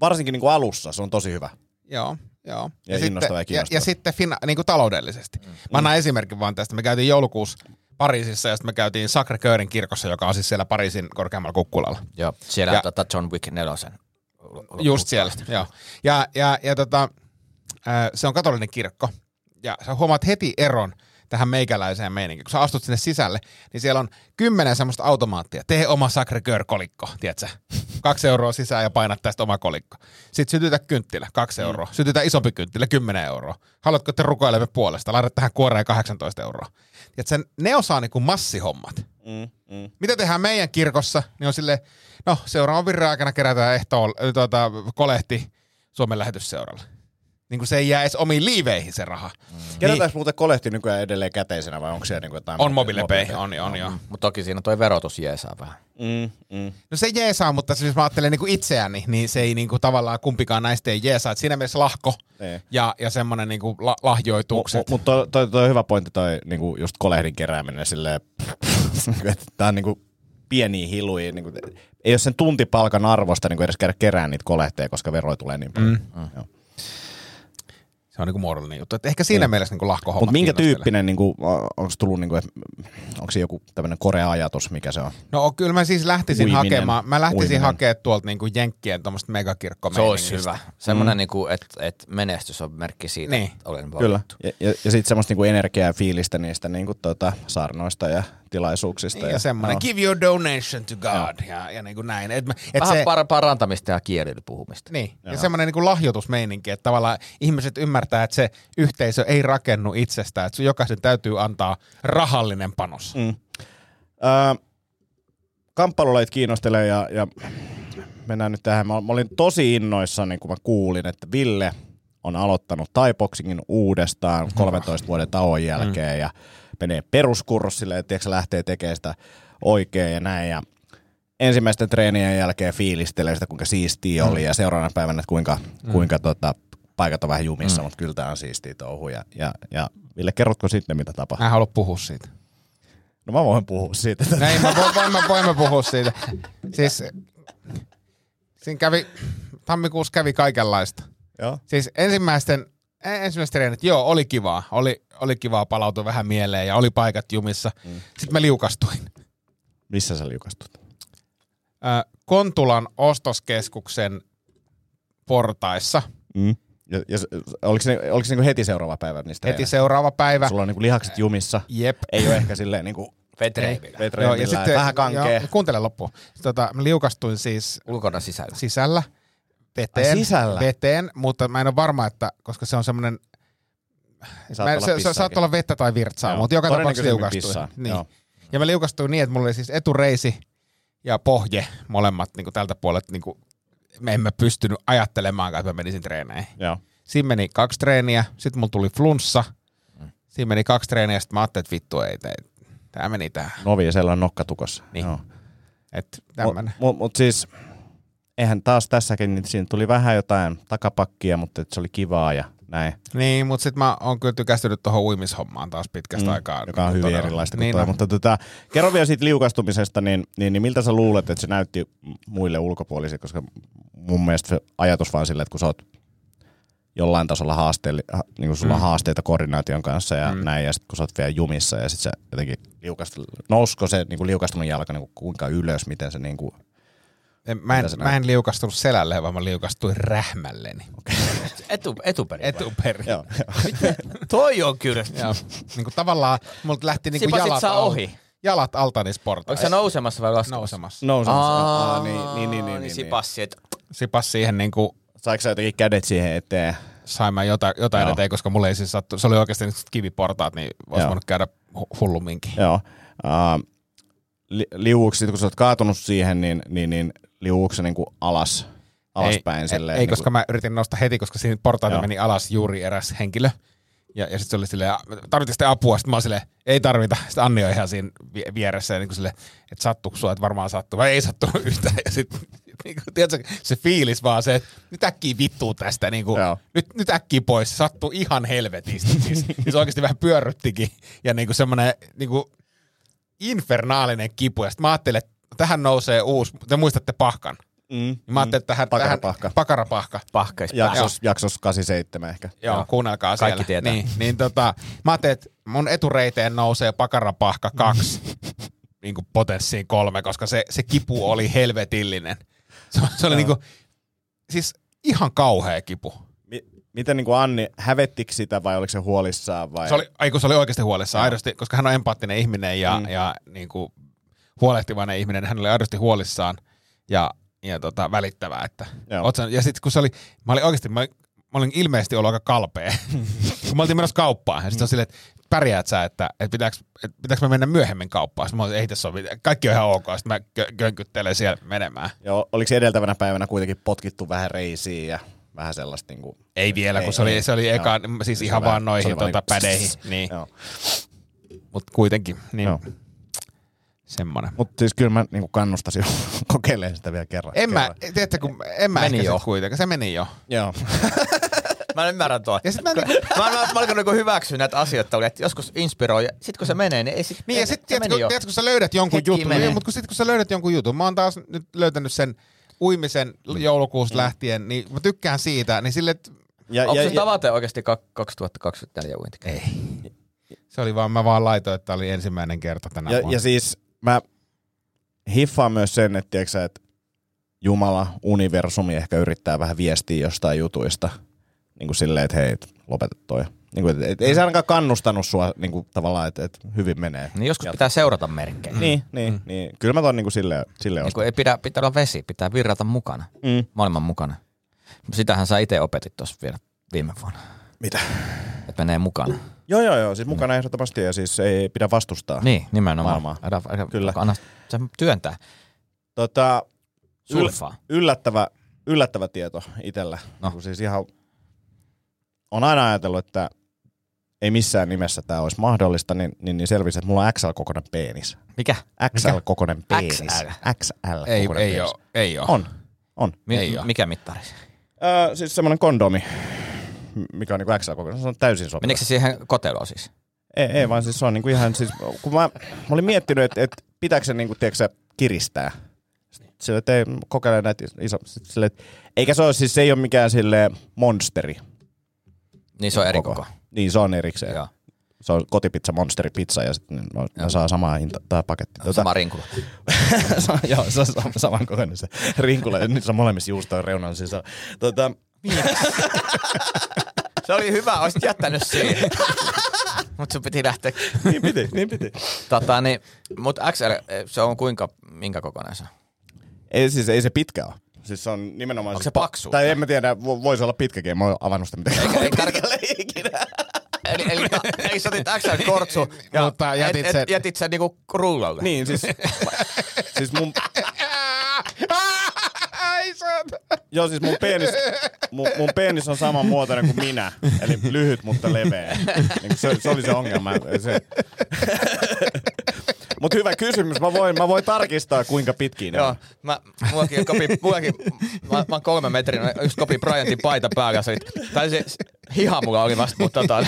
varsinkin niinku alussa se on tosi hyvä. Joo, joo. Ja innostava ja ja, kiinnostava. ja sitten fina, niin kuin taloudellisesti. Mm. Mä annan esimerkin vaan tästä. Me käytiin joulukuussa Pariisissa ja sitten me käytiin Sacre Cœurin kirkossa, joka on siis siellä Pariisin korkeammalla kukkulalla. Joo, siellä Ja- ja, tota John Wick nelosen. Just siellä, joo. Ja, ja, ja tota, se on katolinen kirkko. Ja sä huomaat heti eron tähän meikäläiseen meininkiin. Kun sä astut sinne sisälle, niin siellä on kymmenen semmoista automaattia. Tee oma sacre kolikko tiedätkö? Kaksi euroa sisään ja painat tästä oma kolikko. Sitten sytytä kynttilä, kaksi euroa. Sytytä isompi kynttilä, 10 euroa. Haluatko te rukoilemme puolesta? Laita tähän kuoreen 18 euroa. Tiedätkö, ne osaa niinku massihommat. Mm, mm. Mitä tehdään meidän kirkossa, niin on sille, no seuraavan virran aikana kerätään ehtoon tuota, kolehti Suomen lähetysseuralle. Niin kuin se ei jää edes omiin liiveihin se raha. Kerätäänkö Niin, muuten kolehti nykyään edelleen käteisenä vai onko siellä niinku jotain? on mobilepay, on, on joo. Mutta toki siinä toi verotus jeesaa vähän. Mm, mm. No se jeesaa, mutta siis jos mä ajattelen niin itseäni, niin se ei niin kuin tavallaan kumpikaan näistä ei jeesaa. Et siinä mielessä lahko Niin. ja, ja semmoinen niin kuin la, Mutta lahjoitukset. mut toi, toi, toi, on hyvä pointti toi niinku just kolehdin kerääminen silleen, että tää on niinku pieniä hiluja. Niinku, ei ole sen tuntipalkan arvosta niinku edes käydä kerään niitä kolehteja, koska veroja tulee niin paljon. Mm. Joo. Se on niin kuin muodollinen juttu. Et ehkä siinä Niin. mielessä niin lahkohomma Mutta minkä tyyppinen, niinku, onko tullut, niinku, onko se joku tämmöinen korea ajatus, mikä se on? No kyllä mä siis lähtisin Uiminen. hakemaan, mä lähtisin Uiminen. hakemaan tuolta niinku Jenkkien tuommoista megakirkko Se olisi hyvä. Semmoinen, mm. niinku, että et menestys on merkki siitä, Niin. että olen Kyllä. valittu. Ja, ja, ja sitten semmoista niinku energiaa ja fiilistä niistä niinku, tota, saarnoista ja tilaisuuksista. Ja semmoinen, give your donation to God ja, ja niin kuin näin. Et, mä- et Vähän se, par- parantamista ja kielillä puhumista. Niin, ja semmoinen niin lahjoitusmeininki, että tavallaan ihmiset ymmärtää, että se yhteisö ei rakennu itsestään, että jokaisen täytyy antaa rahallinen panos. Mm. Öö, kamppailulajit kiinnostelee ja, ja mennään nyt tähän. Mä, mä olin tosi innoissani, kun mä kuulin, että Ville on aloittanut Thaiboxingin uudestaan 13 vuoden tauon jälkeen ja menee peruskurssille, että tiedätkö, lähtee tekemään sitä oikein ja näin. Ja ensimmäisten treenien jälkeen fiilistelee sitä, kuinka siistiä oli ja seuraavana päivänä, että kuinka, kuinka tota, paikat on vähän jumissa, mutta kyllä tämä on siistiä touhu. Ja, ja, ja Ville, kerrotko sitten, mitä tapahtui? Mä en halua puhua siitä. No mä voin puhua siitä. Näin, mä voin, voin, mä, voin mä puhua siitä. Siis siinä kävi, tammikuussa kävi kaikenlaista. Joo. Siis ensimmäisten, en- ensimmäiset treenit, joo, oli kivaa. Oli, oli kivaa palautua vähän mieleen ja oli paikat jumissa. Mm. Sitten mä liukastuin. Missä sä liukastut? Ö, Kontulan ostoskeskuksen portaissa. Mm. Ja, ja, oliko se, oliko se niinku heti seuraava päivä niistä? Heti seuraava päivä. Sulla on niinku lihakset jumissa. Jep. Ei ole ehkä silleen niinku. Joo, ja sitten, vähän kankea. Joo, kuuntele loppuun. Sitten Tota, mä liukastuin siis Ulkona sisällä. sisällä veteen, sisällä? veteen, mutta mä en ole varma, että koska se on semmoinen, Saattaa mä, olla se, se pissaakin. saattaa olla vettä tai virtsaa, Joo. mutta joka tapauksessa pissaa. Niin. Joo. Ja mä liukastuin niin, että mulla oli siis etureisi ja pohje molemmat niin kuin tältä puolelta, niin kuin, me emme pystynyt ajattelemaan, että mä menisin treeneihin. Joo. Siinä meni kaksi treeniä, sitten mulla tuli flunssa, siinä meni kaksi treeniä, sitten mä ajattelin, että vittu ei, ei tämä meni tähän. Novi ja siellä on nokkatukossa. Niin. Joo. Että tämmönen. Mut, mut siis, eihän taas tässäkin, niin siinä tuli vähän jotain takapakkia, mutta se oli kivaa ja näin. Niin, mutta sitten mä oon kyllä tykästynyt tuohon uimishommaan taas pitkästä Mm, aikaa. joka on hyvin todella. erilaista kuin niin toi. on. Mutta tota, kerro vielä siitä liukastumisesta, niin, niin, niin miltä sä luulet, että se näytti muille ulkopuolisille, koska mun mielestä se ajatus vaan silleen, että kun sä oot jollain tasolla haasteelli, ha, niin kuin sulla on Mm. haasteita koordinaation kanssa ja Mm. näin, ja sitten kun sä oot vielä jumissa ja sitten sä jotenkin liukast, nousko se niin liukastunut jalka niin kuin kuinka ylös, miten se niin kuin, En, mä, en, mä en liukastunut selälle, vaan mä liukastuin rähmälleni. Etu, etuperin. Etuperin. joo, Toi on kyllä. Joo. niin kuin tavallaan multa lähti niin kuin jalat, sä al- ohi? jalat alta niissä Onko portaissa. se nousemassa vai laskemassa? nousemassa. nousemassa. Aa, Aa, niin, niin, niin, niin, niin, niin. Sipassi, et Sipas siihen niin kuin Saiko sä jotenkin kädet siihen eteen? sain mä jotain, jotain Joo. eteen, koska mulle ei siis sattu. Se oli oikeasti nyt kiviportaat, niin olisi voinut käydä hu- hullumminkin. Joo. Uh, li, liuuks, sit kun sä oot kaatunut siihen, niin, niin, niin liuuks se niinku alas, alaspäin ei, silleen? ei, niinku, koska mä yritin nousta heti, koska siinä portaita Joo. meni alas juuri eräs henkilö. Ja, ja sitten se oli silleen, tarvittiin sitten apua? Sitten mä oon silleen, ei tarvita. Sitten Anni on ihan siinä vie- vieressä ja niin kuin silleen, että sattuuko sua, että varmaan sattuu. Vai ei sattunut yhtään. Ja sitten niin kuin, tiedätkö, se fiilis vaan se, että nyt äkkiä vittuu tästä. Niin kuin, Joo. nyt, nyt äkkiä pois. Sattuu ihan helvetisti. Siis, siis oikeasti vähän pyörryttikin. Ja niin kuin semmoinen niin kuin infernaalinen kipu. Ja sitten mä ajattelin, että tähän nousee uusi, te muistatte pahkan. mm, Mä ajattelin, että tähän, Pakarapahka. tähän pakarapahka. pahkais jaksos, jaksos 87 ehkä. Joo, Joo. kuunnelkaa Kaikki siellä. tietää. Niin, niin tota, mä ajattelin, että mun etureiteen nousee pakarapahka kaksi, niin kuin potenssiin kolme, koska se, se kipu oli helvetillinen. Se, se oli niin kuin, siis ihan kauhea kipu. Mi- miten niin kuin Anni, hävettikö sitä vai oliko se huolissaan? Vai? Se oli, ai kun se oli oikeasti huolissaan, aidosti, koska hän on empaattinen ihminen ja, mm. ja niin kuin huolehtivainen ihminen, hän oli aidosti huolissaan ja, ja tota, välittävä. Että, sä- ja sitten kun se oli, mä olin oikeasti, mä mä olin ilmeisesti ollut aika kalpea, kun mä oltiin menossa kauppaan. Ja sitten on silleen, että pärjäät sä, että, että pitääkö, että pitääkö mä mennä myöhemmin kauppaan. Sitten mä olin, ei tässä ole mitään, kaikki on ihan ok. Sitten mä kö- könkyttelen siellä menemään. Joo, oliko edeltävänä päivänä kuitenkin potkittu vähän reisiin ja vähän sellaista niin kuin, Ei vielä, Ei, kun se oli, ei. se oli eka, Joo. siis Se ihan vaan noihin tota, niinku- pädeihin. Niin, mutta kuitenkin, niin Joo. semmoinen. Mutta siis kyllä mä niin kannustasin kokeilemaan sitä vielä kerran. En mä, kerran. tiedätkö, kun en mä Meni ehkä jo. sit kuitenkaan, se meni jo. Joo. Mä ymmärrän tuo. Ja sit mä mä, niinku- mä, mä, mä alkanut niinku hyväksyä näitä asioita, että joskus inspiroi, ja sit kun se menee, niin ei sit Niin ja sitten tiedätkö, tiedätkö, kun sä löydät jonkun Hetki jutun, niin, mutta kun sit kun sä löydät jonkun jutun, mä oon taas nyt löytänyt sen uimisen joulukuusta lähtien, niin mä tykkään siitä, niin sille, että Ja, Onko ja, se ja, tavoite oikeasti kak- 2024 uinti? Ei. se oli vaan, mä vaan laitoin, että oli ensimmäinen kerta tänä ja, vuonna. ja siis mä hiffaan myös sen, että, tiedätkö, sä, että Jumala, universumi ehkä yrittää vähän viestiä jostain jutuista. Niin kuin silleen, että hei, et lopeta toi. Niin kuin, et, et, ei se ainakaan kannustanut sua niin kuin, tavallaan, että, että hyvin menee. Niin joskus pitää seurata merkkejä. Niin, niin, mm. niin. Kyllä mä ton niin kuin silleen, silleen Niin ei pidä, pitää olla vesi, pitää virrata mukana. Mm. Maailman mukana. Sitähän sä itse opetit tuossa vielä viime vuonna. Mitä? Että menee mukana. Joo, joo, joo. Siis mukana ehdottomasti ja siis ei pidä vastustaa. Niin, nimenomaan. Maailmaa. Älä, älä, Kyllä. Anna se työntää. Tota, Surfaa. yllättävä, yllättävä tieto itsellä. No. No. Siis ihan, on aina ajatellut, että ei missään nimessä tämä olisi mahdollista, niin, niin, niin selvisi, että mulla on XL-kokoinen penis. Mikä? XL-kokoinen penis. XL? XL. ei, ei oo, ei oo. On, on. Mi- Ei oo. mikä mittari? Öö, siis semmoinen kondomi, mikä on niinku XL-kokoinen. Se on täysin sopiva. Menikö se siihen koteloon siis? Ei, ei, vaan siis se on niinku ihan siis, kun mä, mä olin miettinyt, että, että pitääkö se niinku, tiedätkö, kiristää. Sille, että ei kokeile näitä iso, sille, että, eikä se ole siis, se ei ole mikään sille monsteri. Niin se on eri koko. Niin, se on erikseen. Joo. Se on kotipizza, monsteri pizza ja sitten ne, ne saa samaa hinta, tämä paketti. Tota, Sama rinkula. joo, se on sam- saman kokoinen se rinkula ja nyt se on molemmissa juustojen reunan sisällä. Tota, Se oli hyvä, olisit jättänyt siihen. Mut sun piti lähteä. niin piti, niin piti. Tota, niin, mut XL, se on kuinka, minkä kokoinen se? Ei, siis ei se pitkä ole. Siis se on nimenomaan... Onko siis se paksu? Tai en mä tiedä, vo- voisi olla pitkäkin, mä oon avannut sitä mitenkään. Eikä- ei pitkälle ikinä. Eli, eli, eli sä otit XL-kortsu ja Mutta jätit et, sen- et, jätit sen niinku rullalle. Niin, siis, siis mun, joo, siis mun penis, mun, mun penis on saman muotoinen kuin minä. Eli lyhyt, mutta leveä. Niin se, se, oli se ongelma. Se. Mutta hyvä kysymys. Mä voin, mä voin tarkistaa, kuinka pitkiä ne Joo, on. mä, mullakin, kopi, mullakin mä, mä oon kolme metrin, just kopi Bryantin paita päällä, se, tai se hiha mulla oli vasta, mutta tota,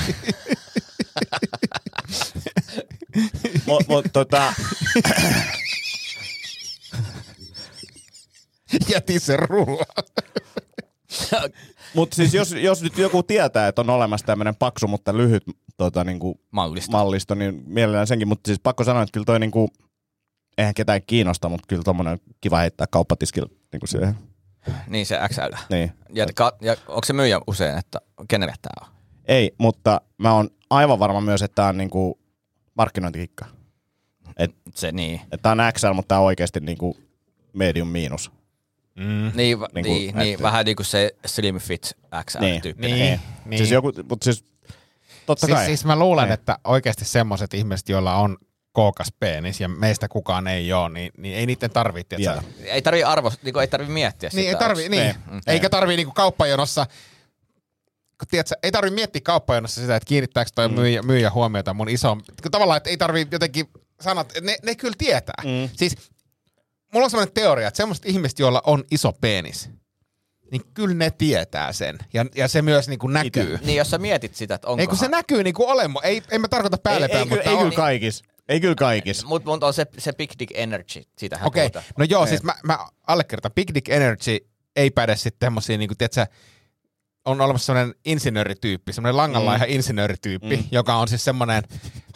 Mut, mut, tota, Jätin sen rulla. Mut siis jos, jos nyt joku tietää, että on olemassa tämmöinen paksu, mutta lyhyt tota, niinku, mallista. mallisto, niin mielellään senkin. Mutta siis pakko sanoa, että kyllä toi niinku, eihän ketään kiinnosta, mutta kyllä tommonen kiva heittää kauppatiskillä niinku siihen. Niin se XL. Niin. Ja, ka, ja onko se myyjä usein, että kenelle tää on? Ei, mutta mä oon aivan varma myös, että tää on niinku markkinointikikka. Se niin. Tää on XL, mutta tää on oikeasti niinku medium miinus. Mm. Niin, va- Niin niin, kuin, niin, että- vähän niin kuin se Slim Fit XL Niin. Niin, Niin. niin. Siis joku, mutta siis totta siis, kai. siis mä luulen, Niin. että oikeasti semmoiset ihmiset, joilla on kookas penis ja meistä kukaan ei ole, niin, niin ei niiden tarvitse. Vielä. Ei tarvi arvo, niin ei tarvi miettiä sitä. Niin, ei tarvi, niin. Mm. Eikä tarvi niinku kauppajonossa, kun tiedätkö, ei tarvi miettiä kauppajonossa sitä, että kiinnittääkö toi mm. myyjä, myyjä huomiota mun iso, tavallaan, että ei tarvi jotenkin sanoa, että ne, ne kyllä tietää. Mm. Siis mulla on sellainen teoria, että semmoiset ihmiset, joilla on iso penis, niin kyllä ne tietää sen. Ja, ja se myös niinku näkyy. Niin, jos sä mietit sitä, että onko Ei kun se näkyy niinku olemo. Ei, en mä tarkoita ei, päälle ei, päin, kyllä, mutta ei on, kyllä kaikis. Ei kyllä kaikis. Mut, mut on se, se Big Dick Energy, siitähän Okei, puhutaan. no joo, Ei. siis mä, mä allekirjoitan. Big Dick Energy ei päde sitten tämmösiä, niinku, tiedätkö, on olemassa semmoinen insinöörityyppi, semmoinen langanlaiha mm. insinöörityyppi, mm. joka on siis semmoinen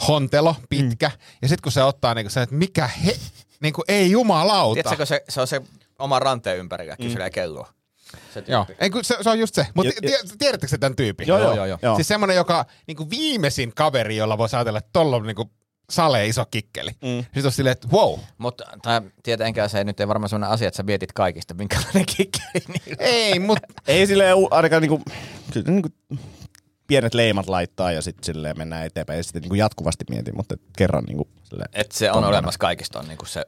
hontelo, pitkä. Mm. Ja sitten kun se ottaa niinku se, että mikä he, niinku ei jumalauta. Tiedätkö, se, se on se oma ranteen ympärillä, kyselee mm. kelloa. Se tyyppi. Joo, ei, kun se, se on just se. Mutta tiedättekö se tämän tyypin? Joo, joo, joo, joo. joo. Siis semmoinen, joka niinku viimeisin kaveri, jolla voisi ajatella, että tolla on niinku sale iso kikkeli. Mm. Sitten on silleen, että wow. Mutta tietenkään se ei nyt ei varmaan sellainen asia, että sä mietit kaikista, minkälainen kikkeli niillä on. Ei, mutta Ei silleen ainakaan niinku, kyllä niinku pienet leimat laittaa ja sitten silleen mennään eteenpäin. Ja sitten niinku jatkuvasti mietin, mutta kerran niinku silleen. Et se on olemassa kaikista. On niinku se,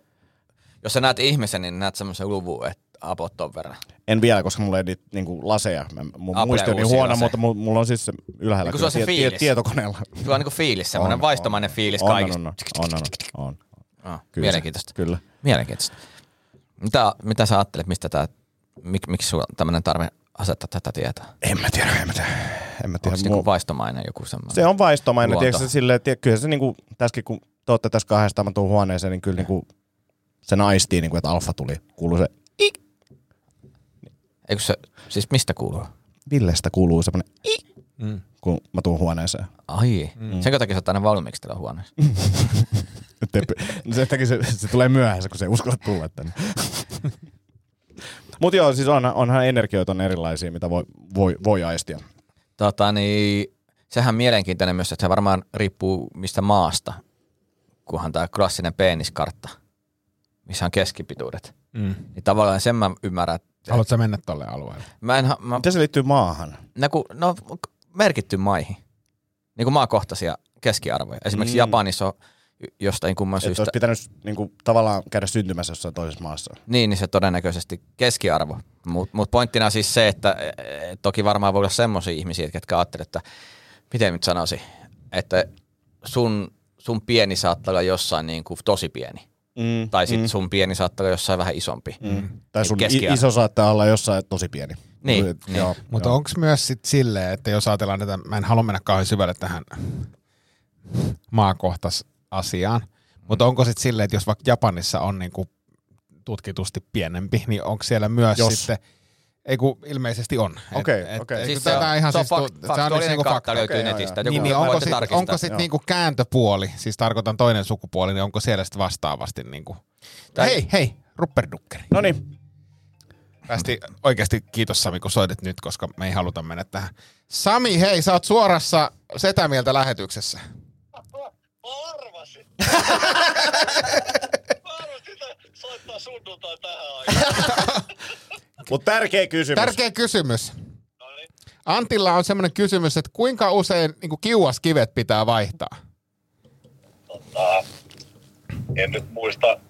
jos sä näet ihmisen, niin näet semmoisen luvun, että apot ton verran. En vielä, koska mulla ei niitä niinku laseja. Mä, mun Apple muisti on niin huono, laseja. mutta mulla, on siis se ylhäällä Niin se on se kyllä fiilis. tietokoneella. Sulla on niinku fiilis, semmoinen On, vaistomainen fiilis on, kaikista. on, on, on, on, on. Ah, Kyllä se- mielenkiintoista. Kyllä. Mielenkiintoista. Mitä, mitä sä ajattelet, mistä tää, mik, miksi sulla on tämmöinen tarve asettaa tätä tietoa? En mä tiedä, en mä tiedä. En mä tiedä. Onko se niinku vaistomainen joku semmoinen? Se on vaistomainen, Luonto. tiedätkö se silleen, tiedä, kyllä se niinku, tässäkin kun te olette tässä kahdestaan, mä tuun huoneeseen, niin kyllä niinku, se naistii, niinku, että alfa tuli. Kuuluu se, Eikö se, siis mistä kuuluu? Villestä kuuluu semmoinen, Mm. kun mä tuun huoneeseen. Ai, mm. sen takia sä oot aina valmiiksi täällä huoneessa. se, takia se, se, tulee myöhässä, kun se ei uskalla tulla tänne. Mutta joo, siis onhan, onhan energioita on erilaisia, mitä voi, voi, voi aistia. Tota, niin, sehän mielenkiintoinen myös, että se varmaan riippuu mistä maasta, kunhan tämä klassinen peniskartta, missä on keskipituudet. Mm. Niin tavallaan sen mä ymmärrän, että Haluatko sä mennä tolle alueelle? mä en, ha- mä, Miten se liittyy maahan? ne, kun, no, merkitty maihin, niin kuin maakohtaisia keskiarvoja. Esimerkiksi Mm. Japanissa on jostain kumman Että syystä, olisi pitänyt niinku, tavallaan käydä syntymässä jossain toisessa maassa. niin, niin se todennäköisesti keskiarvo. Mutta mut pointtina siis se, että e, toki varmaan voi olla semmoisia ihmisiä, jotka ajattelee, että miten nyt sanoisin, että sun, sun pieni saattaa olla jossain niin kuin tosi pieni. Mm, Tai sitten mm. sun pieni saattaa olla jossain vähän isompi. mm. Tai sun keskiarvo. iso saattaa olla jossain tosi pieni. Niin, Et- niin. Joo, Mutta onko myös sit silleen, että jos ajatellaan tätä, mä en halua mennä kauhean syvälle tähän maakohtais asiaan, mutta onko sitten silleen, että jos vaikka Japanissa on niinku tutkitusti pienempi, niin onko siellä myös Jos. sitten, ei kun ilmeisesti on. Okei, et- okei. et Siis kun se on, ihan se on siis fakt, se on niinku fakta. löytyy joo, netistä. joo. Joku Niin, niin onko sitten onko sit niinku kääntöpuoli, siis tarkoitan toinen sukupuoli, niin onko siellä sitten vastaavasti niinku... Tai- Hei, hei, rupperdukkeri. No niin, Päästi oikeasti kiitos Sami, kun soitit nyt, koska me ei haluta mennä tähän. Sami, hei, sä oot suorassa Setämieltä lähetyksessä. Arvasin. Arvasin, että soittaa sunnuntai tähän aikaan. mutta tärkeä kysymys. Tärkeä kysymys. No niin. Antilla on semmoinen kysymys, että kuinka usein niin kiuaskivet pitää vaihtaa? Tota, en nyt muista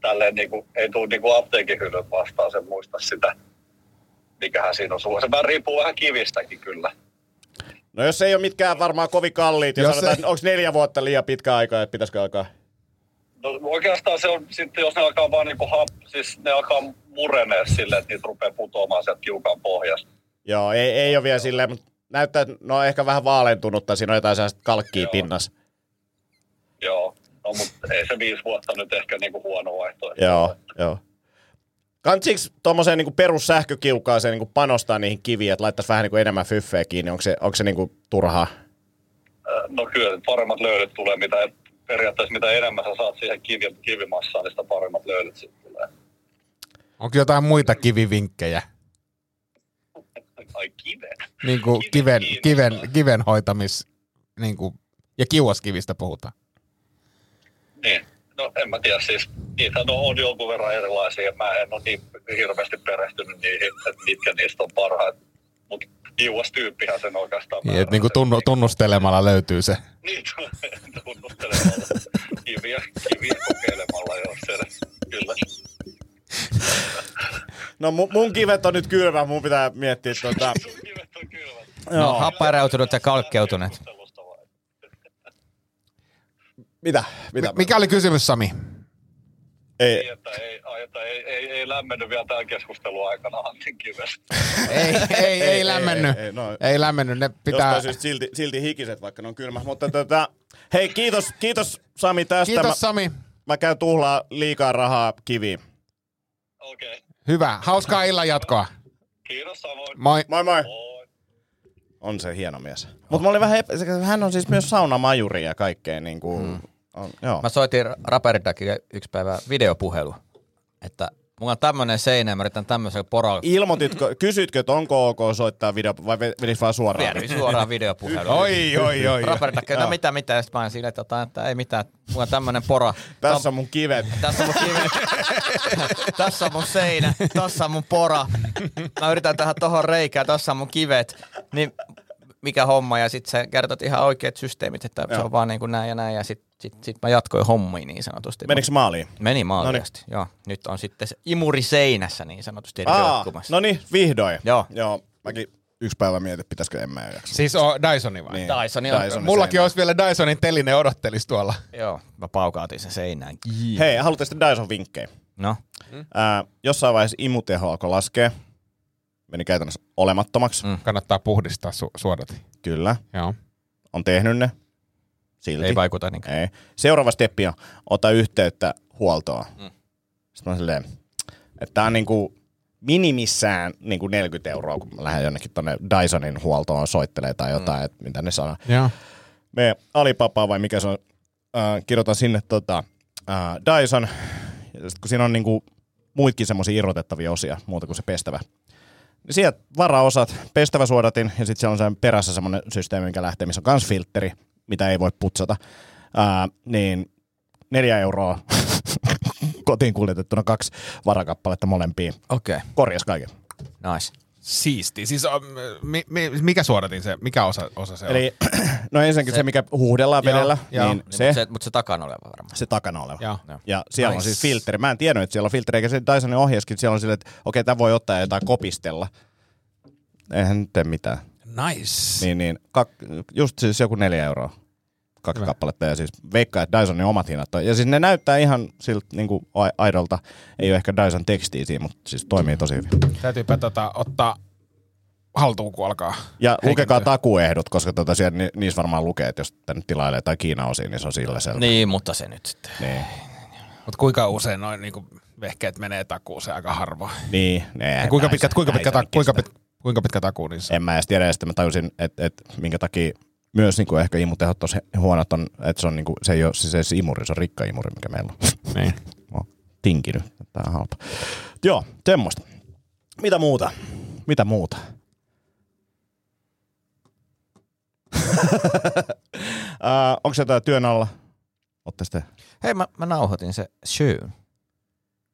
tälleen niinku, ei tuu niinku apteekin hyllyn vastaan, sen muista sitä. Mikähän siinä on sulla. Se vähän riippuu vähän kivistäkin kyllä. No jos ei ole mitkään varmaan kovin kalliit, ja Jos sanotaan, ei- onko neljä vuotta liian pitkä aika, että pitäisikö alkaa? No oikeastaan se on sitten, jos ne alkaa vaan niinku siis ne alkaa murenee silleen, että niitä rupeaa putoamaan sieltä kiukaan pohjasta. Joo, ei, ei ole vielä silleen, mutta näyttää, että ne on ehkä vähän vaalentunut, tai siinä on jotain sellaista kalkkia Joo. pinnassa. Joo. No mutta ei se viisi vuotta nyt ehkä niinku huono vaihtoehto. Joo, joo. Kantsiiko tuommoiseen niinku perussähkökiukaaseen niinku panostaa niihin kiviin, että laittaisi vähän niinku enemmän fyffeä kiinni? Onko se, onko se niinku turhaa? Ö, No kyllä, paremmat löydöt tulee, mitä periaatteessa mitä enemmän sä saat siihen kivi, kivimassaan, niin sitä paremmat löydöt sitten tulee. Onko jotain muita kivivinkkejä? Ai kiven. Niin kuin kiven, kiinnostaa. kiven, kiven hoitamis, niin kuin, ja kiuaskivistä puhutaan. Niin. No en mä tiedä, siis niitä on, on jonkun verran erilaisia. Mä en ole niin hirveästi perehtynyt niihin, että mitkä niistä on parhaat. Mutta kiuas tyyppihän sen oikeastaan Niin, että niin kuin tunnu, tunnustelemalla löytyy se. Niin, tunnustelemalla. Kiviä, kiviä kokeilemalla, joo, se, kyllä. No mun, mun kivet on nyt kylmä, mun pitää miettiä tota... Sun kivet on kylmät. No, happareutunut ja kalkkeutuneet. Mitä? Mitä? Mikä oli kysymys, Sami? Ei, että ei, että ei, ei, ei lämmennyt vielä tämän keskustelun aikana Antin kivestä. Ei, ei, ei, ei lämmennyt. ei, ei, no. Ei lämmennyt, ne pitää... Jostain syystä silti, silti hikiset, vaikka ne on kylmä. Mutta tota, hei, kiitos, kiitos Sami tästä. Kiitos mä, Sami. mä käyn tuhlaa liikaa rahaa kiviin. Okei. Okay. Hyvä. Hauskaa illan jatkoa. Kiitos samoin. Moi. Moi moi! Moi. On se hieno mies. Mutta mä olin vähän epä... Hän on siis myös saunamajuri ja kaikkea niin kuin... Mm. On, joo. Mä soitin Raperidakille yksi päivä videopuhelu, että mulla on tämmönen seinä ja mä yritän tämmöisellä poralla Ilmoititko, kysytkö, että onko ok soittaa video, vai vedis vaan suoraan? Viedä suoraan videopuhelun. Oi, oi, oi. Robert näkee, no mitä, mitä, ja sit mä oon silleen, että, että ei mitään, mulla on tämmönen pora. Tässä on mun kivet. Tässä on mun kivet. tässä on mun seinä. Tässä on mun pora. Mä yritän tehdä tohon reikään. Tässä on mun kivet. Niin mikä homma. Ja sitten sä kertot ihan oikeat systeemit, että se Joo. on vaan niin kuin näin ja näin. Ja sitten sit, sit mä jatkoin hommiin niin sanotusti. Menikö se maaliin? Meni maaliin Noniin. asti. Joo. Nyt on sitten se imuri seinässä niin sanotusti Aa, no niin, vihdoin. Joo. Joo, mäkin yksi päivä mietin, pitäisikö en mä jo jaksa. Siis on Dysoni vai? Niin. Dyson on- Dysonin Mullakin seinä. olisi vielä Dysonin teline odottelis tuolla. Joo. Mä paukautin sen seinään. Hei, haluatte sitten Dyson vinkkejä? No. Ää, jossain vaiheessa imuteho alkoi laskea. Meni käytännössä olemattomaksi. Mm. Kannattaa puhdistaa su- suodati. Kyllä. Joo. On tehnyt ne. Silti. Ei vaikuta niinkään. Ei. Seuraava steppi on, ota yhteyttä huoltoon. Mm. Sitten mä silleen, että tää on niinku minimissään niinku 40 euroa, kun mä lähden jonnekin tonne Dysonin huoltoon soittelee tai jotain, mm. että mitä ne sanoo. Joo. Me Alipapa vai mikä se on, äh, kirjoitan sinne tota, äh, Dyson, ja sit kun siinä on niinku muitkin semmoisia irrotettavia osia, muuta kuin se pestävä. Sieltä varaosat, pestävä suodatin, ja sitten siellä on sen perässä semmoinen systeemi, mikä lähtee, missä on kans filtteri, mitä ei voi putsata. Ää, niin neljä euroa kotiin kuljetettuna kaksi varakappaletta molempiin. Okei. Okay. Korjas kaiken. Nice. Siisti. Siis on, mi, mi, mikä suodatin se? Mikä osa, osa se on? Eli no ensinnäkin se, se mikä huuhdellaan Joo, vedellä, joo. niin Niin, se, Mutta se, mut se takana oleva varmaan. se takana oleva. Joo. Ja siellä nice. on siis filtteri. Mä en tiennyt, että siellä on filtteri, eikä se Dysonin ohjeeskin. Siellä on silleen, että okei, tämä voi ottaa ja jotain kopistella. Eihän nyt tee mitään. Nice. Niin, niin kak, just siis joku neljä euroa. Kaksi Hyvä. kappaletta ja siis veikkaa, että Dysonin omat hinnat on. Ja siis ne näyttää ihan siltä niin kuin aidolta. Ei ole ehkä Dyson tekstiä siinä, mutta siis toimii tosi hyvin. Täytyypä tota, ottaa haltuun, kun alkaa. Ja heikentyä. lukekaa takuehdot, koska tota siellä, ni, niissä varmaan lukee, että jos tänne tilailee tai Kiina osiin, niin se on sillä selvä. Niin, mutta se nyt sitten. Niin. Mutta kuinka usein noin niinku vehkeet menee takuuseen aika harvoin? niin ne, Ja kuinka pitkä, se- kuinka pitkä, kuinka, kestää. pit, kuinka pitkä takuu niissä on? En mä edes tiedä, ja sitten mä tajusin, että, että minkä takia myös niin kuin ehkä imutehot tosi huonot on, että se, on niin kuin, se ei ole siis se imuri, se on rikka imuri, mikä meillä on. Niin. Mä oon tinkinyt, että tää on halpa. Joo, semmoista. Mitä muuta? Mitä muuta? uh, onko se jotain työn alla? Ootte sitten? Hei, mä, mä nauhoitin se Shoon.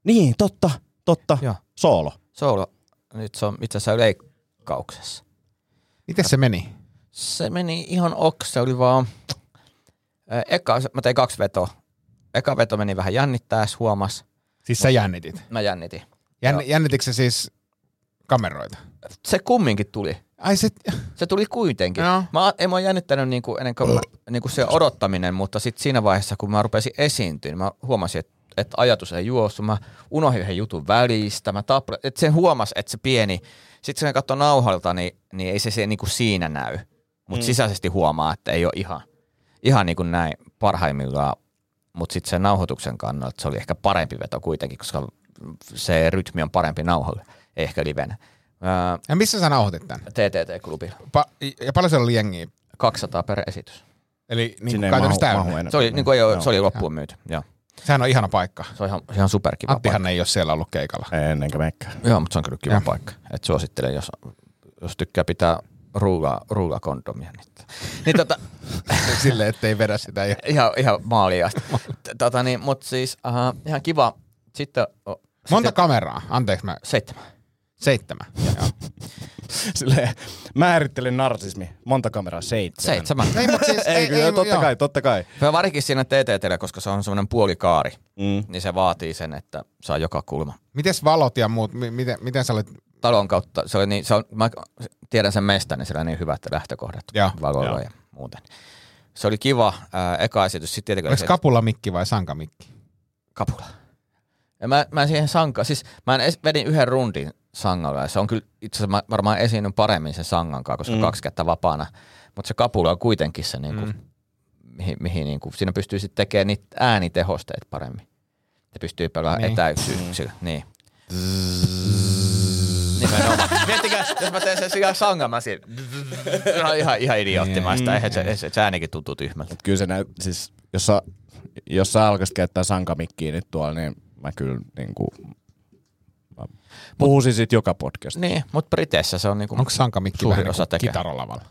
Niin, totta, totta. Joo. Soolo. Solo. Nyt se on itse asiassa leikkauksessa. Miten se meni? Se meni ihan ok, se oli vaan... Eka, mä tein kaksi vetoa. Eka veto meni vähän jännittäessä, huomas. Siis sä jännitit. Mä jännitin. Jänn, Joo. jännitikö se siis kameroita? Se kumminkin tuli. Ai se, Se tuli kuitenkin. Joo. Mä, en mä jännittänyt niinku ennen kuin mä, niinku se odottaminen, mutta sitten siinä vaiheessa, kun mä rupesin esiintyä, niin mä huomasin, että että ajatus ei juossut. Mä unohdin yhden jutun välistä. Mä tappelin, että se huomasi, että se pieni. Sitten kun katsoo nauhalta, niin, niin ei se, se niinku siinä näy. Mutta mm. sisäisesti huomaa, että ei ole ihan, ihan niin kuin näin parhaimmillaan. Mutta sitten sen nauhoituksen kannalta se oli ehkä parempi veto kuitenkin, koska se rytmi on parempi nauhalle, ei ehkä livenä. Ää, ja missä sä nauhoitit tämän? TTT-klubilla. Pa- ja paljon siellä oli jengiä? 200 per esitys. Eli niin kuin ei käytännössä mahu- täynnä. Se oli, niin kuin ei ole, Joo. se oli loppuun myyty. Joo. Sehän on ihana paikka. Se on ihan, ihan superkiva Anttihan ei ole siellä ollut keikalla. Ei paikka. Joo, mutta se on kyllä kiva Joo. paikka. Et suosittelen, jos, jos tykkää pitää ruuga, ruugakondomia. Niin, niin tota, Silleen, ettei vedä sitä. Ja... ihan, ihan maaliin asti. Tota, niin, mutta siis uh, ihan kiva. Sitten oh, Monta sitten, kameraa? Anteeksi, mä... Seitsemän. Seitsemän. Joo. Silleen, määrittelin narsismi. Monta kameraa? Seitsemän. Seitsemän. ei, mutta siis... Ei, kyllä, totta kai, totta kai. Ja varsinkin siinä TTTllä, koska se on semmoinen puolikaari, Mm. niin se vaatii sen, että saa joka kulma. Mites valot ja muut? Mi- Miten, miten sä olet... talon kautta, se oli niin, se on, mä tiedän sen mestan, niin siellä on niin hyvät lähtökohdat Joo. valoilla Joo. ja muuten. Se oli kiva ää, eka esitys, sitten tietenkin Oliko se kapula mikki vai sanka mikki? kapula. Ja mä, mä en siihen sanka, siis mä en es, vedin yhden rundin sangalla ja se on kyllä itse asiassa mä varmaan esiinnyn paremmin sen sangan kanssa, koska mm. kaksi kättä vapaana. Mutta se kapula on kuitenkin se, niinku, mm. mihin, mihin niinku, siinä pystyy sitten tekemään niitä äänitehosteet paremmin. Ja pystyy pelaamaan Niin. niin. etäisyyksillä. Niin. Nimenomaan. Miettikää, jos mä teen sen sillä sangan, mä siinä. Se on ihan, ihan idioottimaista. Eihän se, se, se äänikin tuntuu tyhmältä. Kyllä se näyt, siis jos sä, jos sä alkaisit käyttää sankamikkiä nyt tuolla, niin mä kyllä niin kuin, Puhuu siis sit joka podcast. Niin, mutta Briteissä se on niinku Onko sankamikki suurin vähän niin osa kuin tekee. kitaralavalla?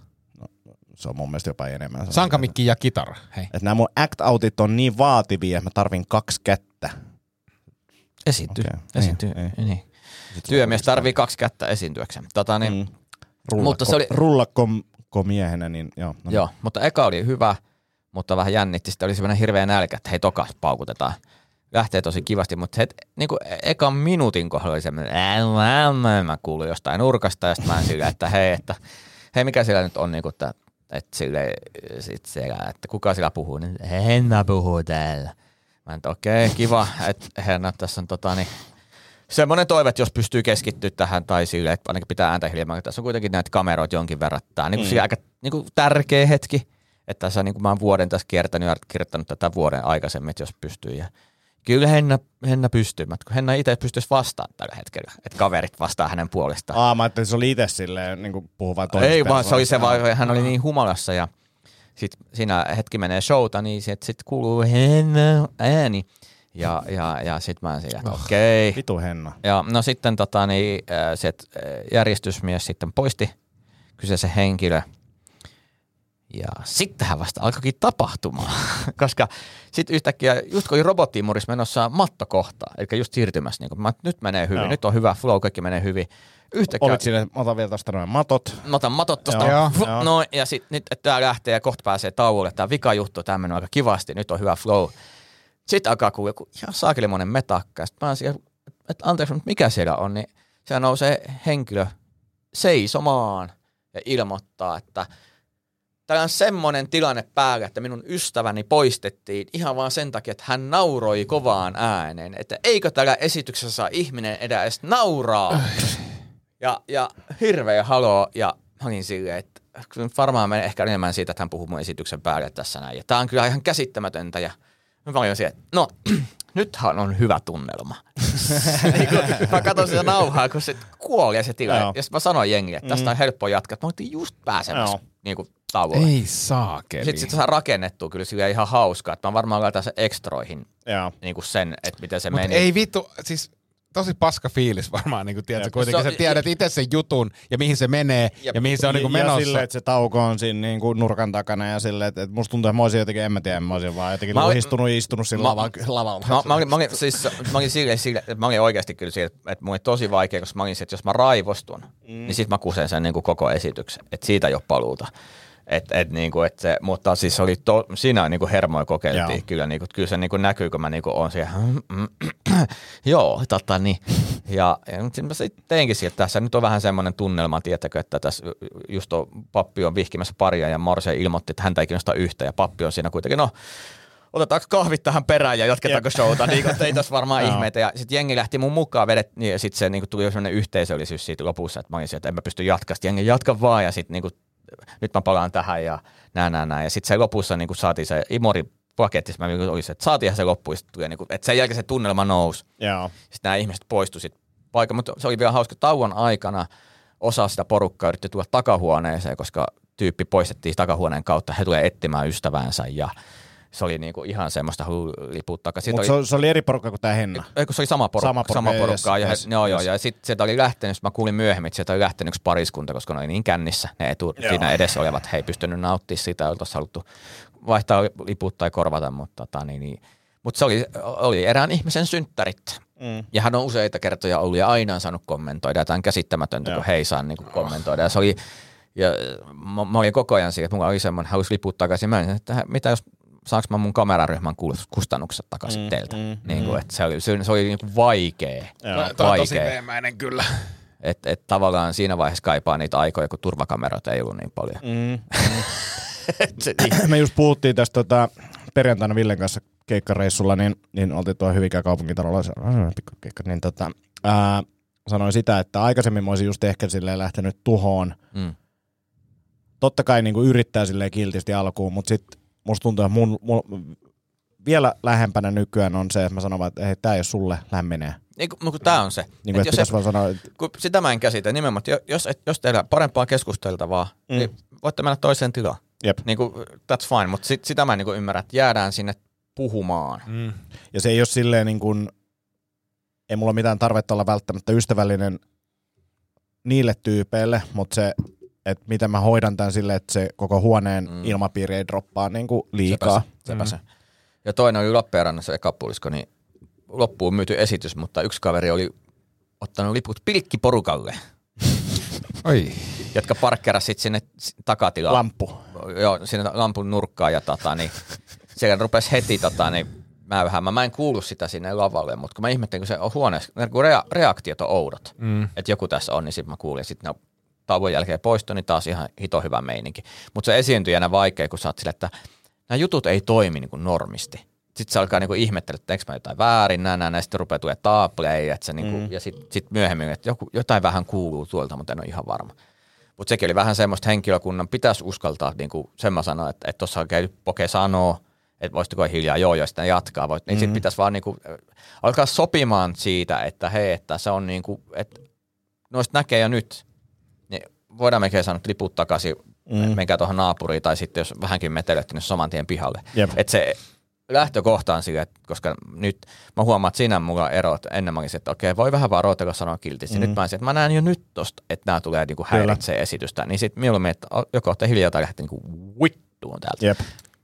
Se on mun mielestä jopa enemmän. Sankamikki ja kitara. Hei. Että nämä mun act-outit on niin vaativia, että mä tarvin kaksi kättä. Esiintyy. Okei, Esiintyy. niin, Niin. Työmies tarvii kaksi kättä esiintyäkseen. Tota, niin, Mm. Rullakko, Mutta se oli- rullakko ko miehenä, niin joo. No, Joo, mutta eka oli hyvä, mutta vähän jännitti. Sitten oli semmoinen hirveä nälkä, että hei toka paukutetaan. Lähtee tosi kivasti, mutta het, niin kuin ekan minuutin kohdalla oli semmoinen, mä, mä kuulin jostain nurkasta ja sitten mä sillä, että hei, että hei mikä siellä nyt on, niin kuin, että, että sille, sit siellä, että kuka siellä puhuu, niin Henna puhuu täällä. Mä että okei, okay, kiva, että Henna tässä on tota niin, semmoinen toive, että jos pystyy keskittyä tähän tai sille, että ainakin pitää ääntä hiljaa. Tässä on kuitenkin näitä kameroita jonkin verran. Tämä on niin mm. aika niin kuin tärkeä hetki, että tässä niin kuin mä oon vuoden tässä kiertänyt ja kirjoittanut tätä vuoden aikaisemmin, että jos pystyy. Ja kyllä Henna, Henna pystyy, mutta kun Henna itse pystyisi vastaamaan tällä hetkellä, että kaverit vastaa hänen puolestaan. Aa, mä ajattelin, että se oli itse silleen, niin kuin puhuu vaan Ei vaan, se oli se vaan. vaan, hän oli niin humalassa ja sitten siinä hetki menee showta, niin sitten sit kuuluu Henna ääni. Ja, ja, ja sitten mä siinä, että okei. Okay. Vitu Henna. Ja no sitten tota, niin, äh, se äh, järjestysmies sitten poisti kyseisen henkilö. Ja sittenhän vasta alkoikin tapahtumaan, koska sitten yhtäkkiä, just kun oli robottiimuris menossa mattokohtaa, eli just siirtymässä, niin kun, mä, nyt menee hyvin, Joo. nyt on hyvä flow, kaikki menee hyvin. Yhtäkkiä, Olit siinä, mä otan vielä tosta noin matot. mä otan matot tosta, Joo, Fuh, joo. noin, ja sitten nyt, että tää lähtee ja kohta pääsee tauolle, tää vika juttu, tää menee aika kivasti, nyt on hyvä flow. Sitten alkaa kuulua joku ihan saakelimoinen metakka, sitten mä siellä, että anteeksi, mutta mikä siellä on, niin siellä nousee henkilö seisomaan ja ilmoittaa, että täällä on semmoinen tilanne päällä, että minun ystäväni poistettiin ihan vaan sen takia, että hän nauroi kovaan ääneen, että eikö tällä esityksessä saa ihminen edes nauraa. Ja, ja hirveä haloo, ja mä olin silleen, että varmaan menee ehkä enemmän siitä, että hän puhuu mun esityksen päälle tässä näin. Ja tää on kyllä ihan käsittämätöntä, ja mä olin siihen, että no, nythän on hyvä tunnelma. niin kun mä katson sitä nauhaa, kun se kuoli ja se tilanne. Joo. Ja sitten mä sanoin jengille, että tästä on helppo jatkaa. että Mä oltiin just pääsemässä Joo. niin kuin tauolle. Ei saakeli. Sitten sit saa rakennettua kyllä sillä ihan hauskaa, että mä varmaan laitan sen ekstroihin Joo. niin kuin sen, että miten se Mutta meni. ei vittu, siis tosi paska fiilis varmaan, niin kuin tiedätkö, kuitenkin Se sä tiedät itse sen jutun ja mihin se menee Jep. ja mihin se on niin kuin ja menossa. silleen, että se tauko on siinä niin kuin nurkan takana ja silleen, että, että musta tuntuu, että mä olisin jotenkin, en mä tiedä, mä olisin vaan jotenkin Mä olin- lohistunut ja istunut siinä Mä- lavalla. lavalla. Mä, mä, olin, mä, olin, siis, mä olin sille, sille, että mä olin oikeasti kyllä sille, että mulla oli tosi vaikea, koska mä olin se, että jos mä raivostun, mm. niin sit mä kusen sen niin kuin koko esityksen. Että siitä ei ole paluuta. Et, et, niin kuin, et se, mutta siis oli to, siinä niin kuin hermoja kokeiltiin Joo. kyllä, niin kuin, kyllä se niin kuin näkyy, kun mä niin kuin on siellä, joo, tota niin. Ja, ja nyt mä sitten teinkin sieltä, että tässä nyt on vähän semmoinen tunnelma, tiettäkö, että tässä just on, pappi on vihkimässä paria ja Morse ilmoitti, että häntä ei kiinnosta yhtä ja pappi on siinä kuitenkin, no otetaanko kahvit tähän perään ja jatketaanko showta, niin kuin, että ei tässä varmaan Joo. ihmeitä. Ja sitten jengi lähti mun mukaan vedet, niin, ja sitten se niin kuin, tuli jo sellainen yhteisöllisyys siitä lopussa, että mä olin se, että en mä pysty jatkaa. Sitten jengi jatka vaan ja sitten niin kuin, nyt mä palaan tähän ja näin, näin, näin. Ja sitten se lopussa niin kuin saatiin se Imori paketissa, mä niin olisin, että saatiinhan se loppuun, ja niin kuin, että sen jälkeen se tunnelma nousi. Joo. Sitten nämä ihmiset poistu sitten paikan, mutta se oli vielä hauska tauon aikana. Osa sitä porukkaa yritti tulla takahuoneeseen, koska tyyppi poistettiin takahuoneen kautta. He tulee etsimään ystävänsä ja se oli niinku ihan semmoista liput takaisin. Mutta se, oli- se oli eri porukka kuin tämä Henna. ei, kun se oli sama porukka. Sama porukka, sama yes, porukka. yes, ja, joo, joo, yes. ja sitten sieltä oli lähtenyt, mä kuulin myöhemmin, että sieltä oli lähtenyt yksi pariskunta, koska ne oli niin kännissä, ne etu, Joo. siinä edessä olevat, he ei pystynyt nauttimaan sitä, oltaisiin haluttu vaihtaa liput tai korvata, mutta tota, niin, niin. Mutta se oli, oli erään ihmisen synttärit. Mm. Ja hän on useita kertoja ollut ja aina on saanut kommentoida. Tämä on käsittämätöntä, Joo. kun he ei saa niin kommentoida. Ja se oli, ja mä, mä olin koko ajan siinä, että mulla oli semmoinen, halusi liput takaisin. Mä olin, että mitä jos saanko mä mun kameraryhmän kulut- kustannukset takaisin Mm, teiltä. mm, niin kuin, että se oli, se, se oli niin kuin vaikea. Joo. Toi on tosi vaikea. veemäinen kyllä. Että et tavallaan siinä vaiheessa kaipaa niitä aikoja, kun turvakameroita ei ollut niin paljon. Mm. Et se, Me just puhuttiin tästä tota, perjantaina Villen kanssa keikkareissulla, niin, niin oltiin tuo Hyvinkään kaupunkitalolla, se on pikku keikka, niin tota, ää, sanoin sitä, että aikaisemmin mä olisin just ehkä silleen lähtenyt tuhoon. mm. Totta kai niin kuin yrittää silleen kiltisti alkuun, mutta sitten musta tuntuu, että mun, mun, vielä lähempänä nykyään on se, että mä sanon vaan, että tää ei ole sulle lämmenee. Niin, kun, kun tämä on se. Niin Et jos et- vaan sanoa, että kun sitä mä en käsitä nimenomaan, että jos, et- jos teillä parempaa keskusteltavaa, mm. niin voitte mennä toiseen tilaan. jep. Niin kuin, that's fine, mutta sit, sitä mä en niin kuin ymmärrä, että jäädään sinne puhumaan. Mm. Ja se ei ole silleen niin kuin, ei mulla mitään tarvetta olla välttämättä ystävällinen niille tyypeille, mutta se, että miten mä hoidan tämän sille, että se koko huoneen mm. ilmapiiri ei droppaa niin kuin liikaa. Sepä se. Ja toinen oli Lappeenrannassa ekapuolisko, niin loppuun myyty esitys, mutta yksi kaveri oli ottanut liput pilkkiporukalle, Oi. jotka parkkeerasi sitten sinne takatilaan. Lamppu. Joo, sinne lampun nurkkaan ja tota, niin, siellä rupesi heti tota, niin, mäyhäämään. Mä en kuullut sitä sinne lavalle, mutta kun mä ihmettelin, kun se on huoneessa, kun rea- reaktiot on oudot, mm. että joku tässä on, niin sitten mä kuulin. Sitten ne tauon jälkeen poistui, niin taas ihan hito hyvä meininki. Mutta se esiintyjänä vaikea, kun sä oot sille, että nämä jutut ei toimi niin kuin normisti. Sitten se alkaa niinku ihmettellä, että teekö mä jotain väärin, näin, näin, näin. sitten rupeaa tulee taaplei, että se niinku, mm. ja sitten sit myöhemmin, että joku, jotain vähän kuuluu tuolta, mutta en ole ihan varma. Mutta sekin oli vähän semmoista henkilökunnan, pitäisi uskaltaa, niin kuin sen mä sanoin, että tuossa on käynyt poke sanoo, että voisitko hiljaa joo, sitten jatkaa. Voit, niin mm. sitten pitäisi vaan niinku, äh, alkaa sopimaan siitä, että hei, että se on niinku, että noista näkee jo nyt, niin voidaan melkein sanoa, että liput takaisin, mm. menkää tuohon naapuriin, tai sitten jos vähänkin metelötte, niin saman tien pihalle. Jep. Että se lähtökohta on sille, että koska nyt mä huomaan, että siinä mulla on ero, että ennen mä olisin, että okei, voi vähän varoitella sanoa kiltisti. Mm. Nyt mä olisin, että mä näen jo nyt tosta, että nämä tulee niinku häiritsee esitystä. Niin sitten mieluummin, että joko olette hiljaa tai lähtee niinku vittuun täältä. Jep.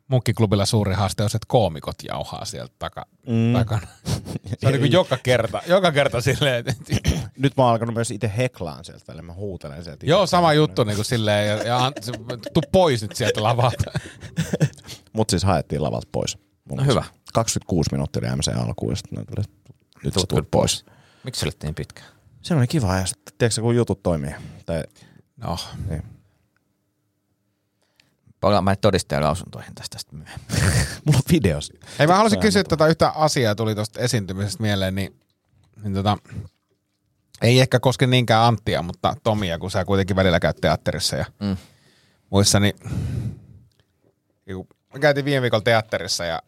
Munkkiklubilla suuri haaste on se, että koomikot jauhaa sieltä taka, mm. takana. Se on niin kuin joka kerta, joka kerta silleen, että Nyt mä oon alkanut myös itse heklaan sieltä, eli mä huutelen sieltä. joo, sama juttu niin kuin silleen, ja, ja tuu pois nyt sieltä lavalta. Mut siis haettiin lavalta pois. Mun No hyvä. 26 minuuttia oli MC alkuun, ja sitten tuli, nyt sä tulet pois. Miksi se oli niin pitkä? Se oli kiva, ja sitten tiedätkö, kun jutut toimii. Tai, No, niin. Palaan mä todistajan lausuntoihin tästä sitten myöhemmin. Mulla on video. Hei, mä haluaisin kysyä tätä yhtä asiaa, tuli tuosta esiintymisestä mieleen, niin, niin tota, ei ehkä koske niinkään Anttia, mutta Tomia, kun sä kuitenkin välillä käyt teatterissa ja Mm. muissa, niin niin me käytiin viime viikolla teatterissa ja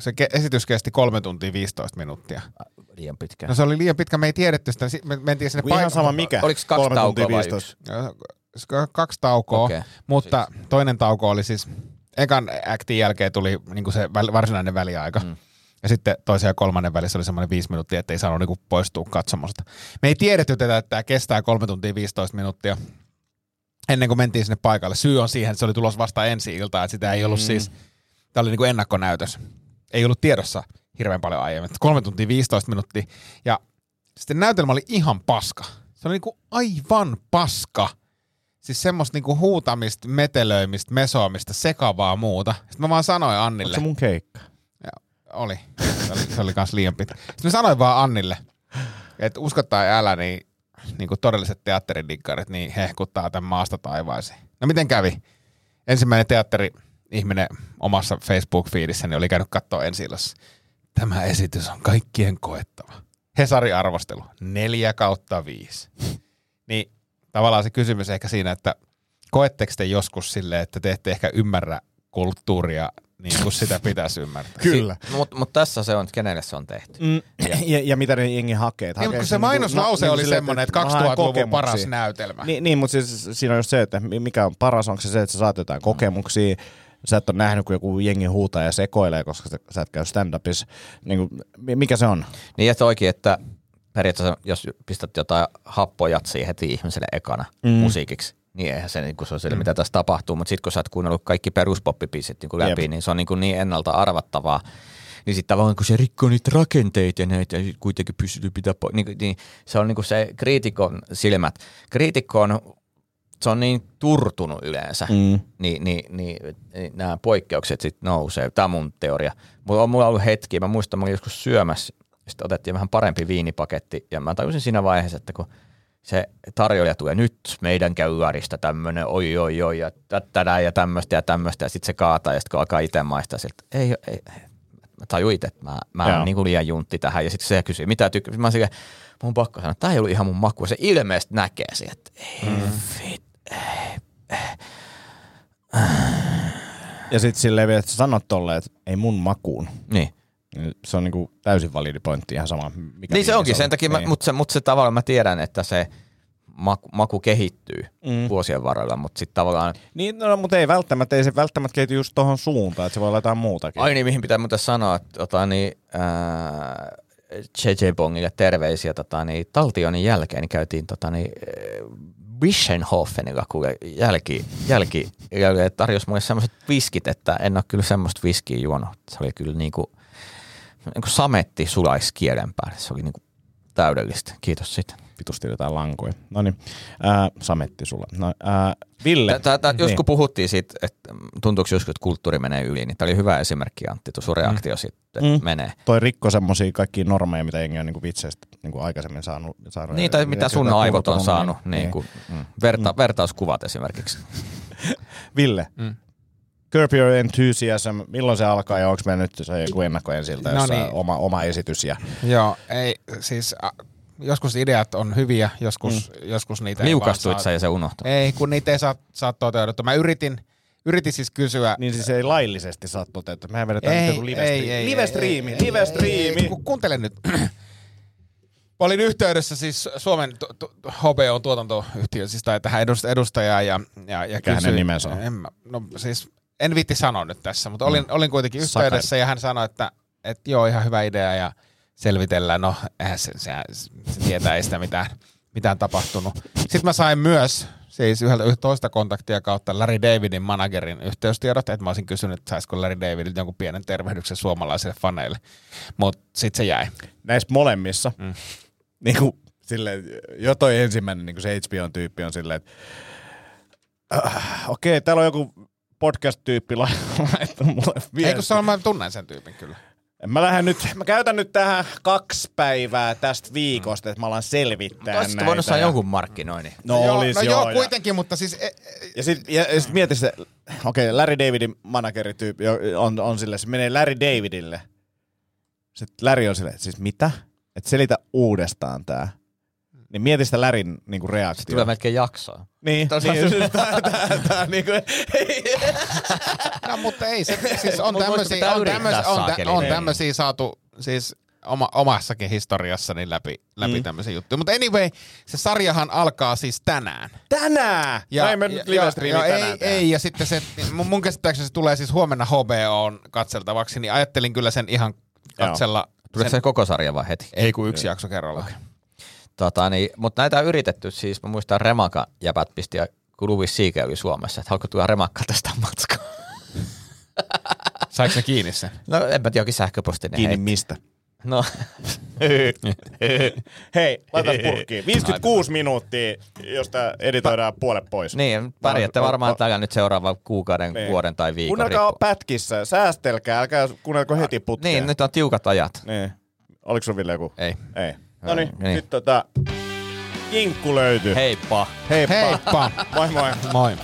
se ke- esitys kesti kolme tuntia 15 minuuttia. Liian pitkä. No se oli liian pitkä, me ei tiedetty sitä, si- me mentiin sinne Ihan sama mikä. Oliko kaksi Kolme tuntia taukoa vai 15. K- Kaksi taukoa, okay. mutta siis. toinen tauko oli siis, ekan actin jälkeen tuli niin se varsinainen väliaika. Mm. Ja sitten toisen ja kolmannen välissä oli semmoinen viisi minuuttia, että ei saanut niin poistua katsomosta. Me ei tiedetty tätä, että tämä kestää kolme tuntia 15 minuuttia ennen kuin mentiin sinne paikalle. Syy on siihen, että se oli tulos vasta ensi iltaa, että sitä ei ollut mm. siis, tämä oli niin kuin ennakkonäytös. Ei ollut tiedossa hirveän paljon aiemmin. Kolme tuntia 15 minuuttia. Ja sitten näytelmä oli ihan paska. Se oli niin kuin aivan paska. Siis semmoista niinku huutamista, metelöimistä, mesoamista, sekavaa muuta. Sitten mä vaan sanoin Onko Annille. se mun keikka? Oli. Se oli, se oli kans liian pitkä. Sitten mä sanoin vaan Annille, että usko tai älä, niin, niin kuin todelliset teatteridikkarit, niin hehkuttaa tämän maasta taivaisiin. No miten kävi? Ensimmäinen teatteri-ihminen omassa Facebook-fiidissä niin oli käynyt katsoa ensi Tämä esitys on kaikkien koettava. Hesari-arvostelu, neljä kautta viisi. Niin tavallaan se kysymys ehkä siinä, että koetteko te joskus silleen, että te ette ehkä ymmärrä kulttuuria niin kuin sitä pitäisi ymmärtää? Kyllä. Mutta mut tässä se on, että kenelle se on tehty. Mm, ja, ja, mitä ne jengi hakee. että Niin, hakee kun se niinku- mainoslause no, oli silleen, semmoinen, että mä haen 2000-luvun kokemuksia. paras näytelmä. Niin, niin, mutta siis siinä on just se, että mi- mikä on paras, onko se se, että sä saat jotain kokemuksia, sä et ole nähnyt, kun joku jengi huutaa ja sekoilee, koska sä, sä et käy stand-upissa. Niin kuin, mikä se on? Niin ja toikin, että periaatteessa jos pistät jotain happojatsia heti ihmiselle ekana mm. musiikiksi, niin eihän se, niin kuin se on sille, mitä tässä tapahtuu, mutta sitten kun sä oot kuunnellut kaikki peruspoppipiisit niin läpi, Jep. niin se on niin, kuin niin ennalta arvattavaa. Niin sitten tavallaan kun se rikkoo niitä rakenteita ja näitä ja kuitenkin pystyy pitää, po- niin, niin se on niin kuin se kriitikon silmät. Kriitikko on, se on niin turtunut yleensä, Mm. niin, niin, niin, niin nämä poikkeukset sitten nousee. Tämä on mun teoria. Mulla on, mulla ollut hetki, mä muistan, mä olin joskus syömässä, sitten otettiin vähän parempi viinipaketti, ja mä tajusin siinä vaiheessa, että kun se tarjoilija tulee nyt meidän käyäristä tämmöinen oi oi oi ja tätä ja tämmöistä ja tämmöistä ja sitten se kaataa ja sitten kun alkaa itse maistaa sieltä, ei, ei, mä tajuin itse, että mä, mä oon niin liian juntti tähän ja sitten se kysyy, mitä tykkää, mä oon silleen, mun pakko sanoa, että tää ei ollut ihan mun maku, ja se ilmeisesti näkee sieltä, että ei mm. vit, Ja sitten silleen vielä, että sä sanot tolleen, että ei mun makuun. niin. Niin Se on niinku täysin validi pointti, ihan sama. Mikä Niin se onkin, on. sen takia, niin. mutta se, mut se tavallaan mä tiedän, että se maku, maku kehittyy Mm. vuosien varrella, mutta sitten tavallaan, Niin, no, mutta ei välttämättä, ei se välttämättä kehity just tohon suuntaan, että se voi olla jotain muutakin. ai niin, mihin pitää muuten sanoa, että tota, niin, ää, JJ Bongille terveisiä tota, niin, taltionin jälkeen, niin käytiin tota, niin, Wissenhofenilla kuule jälki, jälki ja tarjosi mulle semmoiset viskit, että en ole kyllä semmoista viskiä juonut. Se oli kyllä niinku, niinku sametti sulaiskielen päälle. Se oli niinku täydellistä. Kiitos sitten. Vitusti jotain lankoja. No niin, äh, sametti sulla. No, äh, Ville. Tää, tää, jos Niin. kun puhuttiin siitä, että tuntuuko joskus, että kulttuuri menee yli, niin tämä oli hyvä esimerkki Antti, tuo sun reaktio mm. sitten Mm. menee. Toi rikko semmosia kaikkia normeja, mitä jengi on niinku vitseistä niinku aikaisemmin saanut. saanut Niin, tai mitä sun aivot on saanut, niin, niin. Kuin, mm. Verta, mm. vertauskuvat esimerkiksi. Ville, Mm. Curb Your Enthusiasm, milloin se alkaa ja onko meillä nyt se joku ennakko ensiltä, No jossa niin. oma, oma esitys ja Joo, ei, siis a, joskus ideat on hyviä, joskus, mm. joskus niitä ei Liukastuit vaan sä ja se unohtui. Ei, kun niitä ei saa, saa toteutettua. Mä yritin, yritin siis kysyä. niin siis ei laillisesti saa toteuttaa. Mehän vedetään ei, nyt joku live, ei, ei, live ei, striimi, ei, live ei, striimi. ei, kun Kuuntele nyt. Mä olin yhteydessä siis Suomen HBO tuotantoyhtiö, siis tai tähän edust- edustajaan ja, ja, ja Mikä hänen kysyin- nimensä on? En, mä- no siis en viitti sanoa nyt tässä, mutta olin, olin kuitenkin yhteydessä ja hän sanoi, että, että joo, ihan hyvä idea ja selvitellään. No, eihän se, se, se tietää ei sitä mitään, mitään tapahtunut. Sitten mä sain myös siis yhdeltä toista kontaktia kautta Larry Davidin managerin yhteystiedot, että mä olisin kysynyt, että saisiko Larry Davidilta jonkun pienen tervehdyksen suomalaisille faneille. Mutta sitten se jäi. Näissä molemmissa, mm. niin kuin silleen, jo toi ensimmäinen niin kuin se HBO-tyyppi on silleen, että äh, okei, täällä on joku podcast-tyyppi la- laittanut mulle Ei kun viesti. se on, mä tunnen sen tyypin kyllä. Mä lähden nyt, mä käytän nyt tähän kaksi päivää tästä viikosta, että mä alan selvittää Olisitko näitä. voinut saada jonkun markkinoinnin? No joo, olis no joo. joo, ja- kuitenkin, mutta siis... E, e, Ja sitten ja, ja sit mieti se, okei, okay, Larry Davidin managerityyppi on, on sille, se menee Larry Davidille. Sitten Larry on silleen, siis mitä? Että selitä uudestaan tää. Niin mieti sitä Larryn niinku reaktio. Tulee melkein jaksoa. Niin, Tosi niin, hyvä. tää, tää, tää, niinku, no mutta ei se, siis on tämmöisiä, on, tämmöisiä, on, tä, on Niin. tämmöisiä saatu siis oma, omassakin historiassani läpi, läpi mm. tämmöisiä juttuja. Mutta anyway, se sarjahan alkaa siis tänään. tänään! Ja, no ei me nyt live streami ja, tänään ei, tehdä. ei, ja sitten se, mun, mun käsittääkseni se tulee siis huomenna HBOon katseltavaksi, niin ajattelin kyllä sen ihan katsella. Tuleeko se koko sarja vai heti? Ei kun yksi jakso kerrallaan. Tota, niin, mutta näitä on yritetty siis, mä muistan Remaka jäbät pisti, ja kun Louis Siike oli Suomessa, että haluatko tulla Remakka tästä matkaa. Saiko ne kiinni sen? No en mä tiedä, jokin sähköpostinen Kiinni heitti. mistä? No, Hei, laita purkkiin. 56 minuuttia, josta editoidaan puolet pois. niin, pärjäätte No, varmaan no, tällä nyt seuraavan kuukauden, Niin. vuoden tai viikon. Kuunnelkaa riippuu. pätkissä, säästelkää, älkää kuunnelko heti putkeen. Niin, nyt on tiukat ajat. Niin. Oliko sun Ville joku? Ei. Ei. No niin, niin. nyt tota, kinkku löytyy. Heippa. Heippa. Heippa! Moi moi. Moi.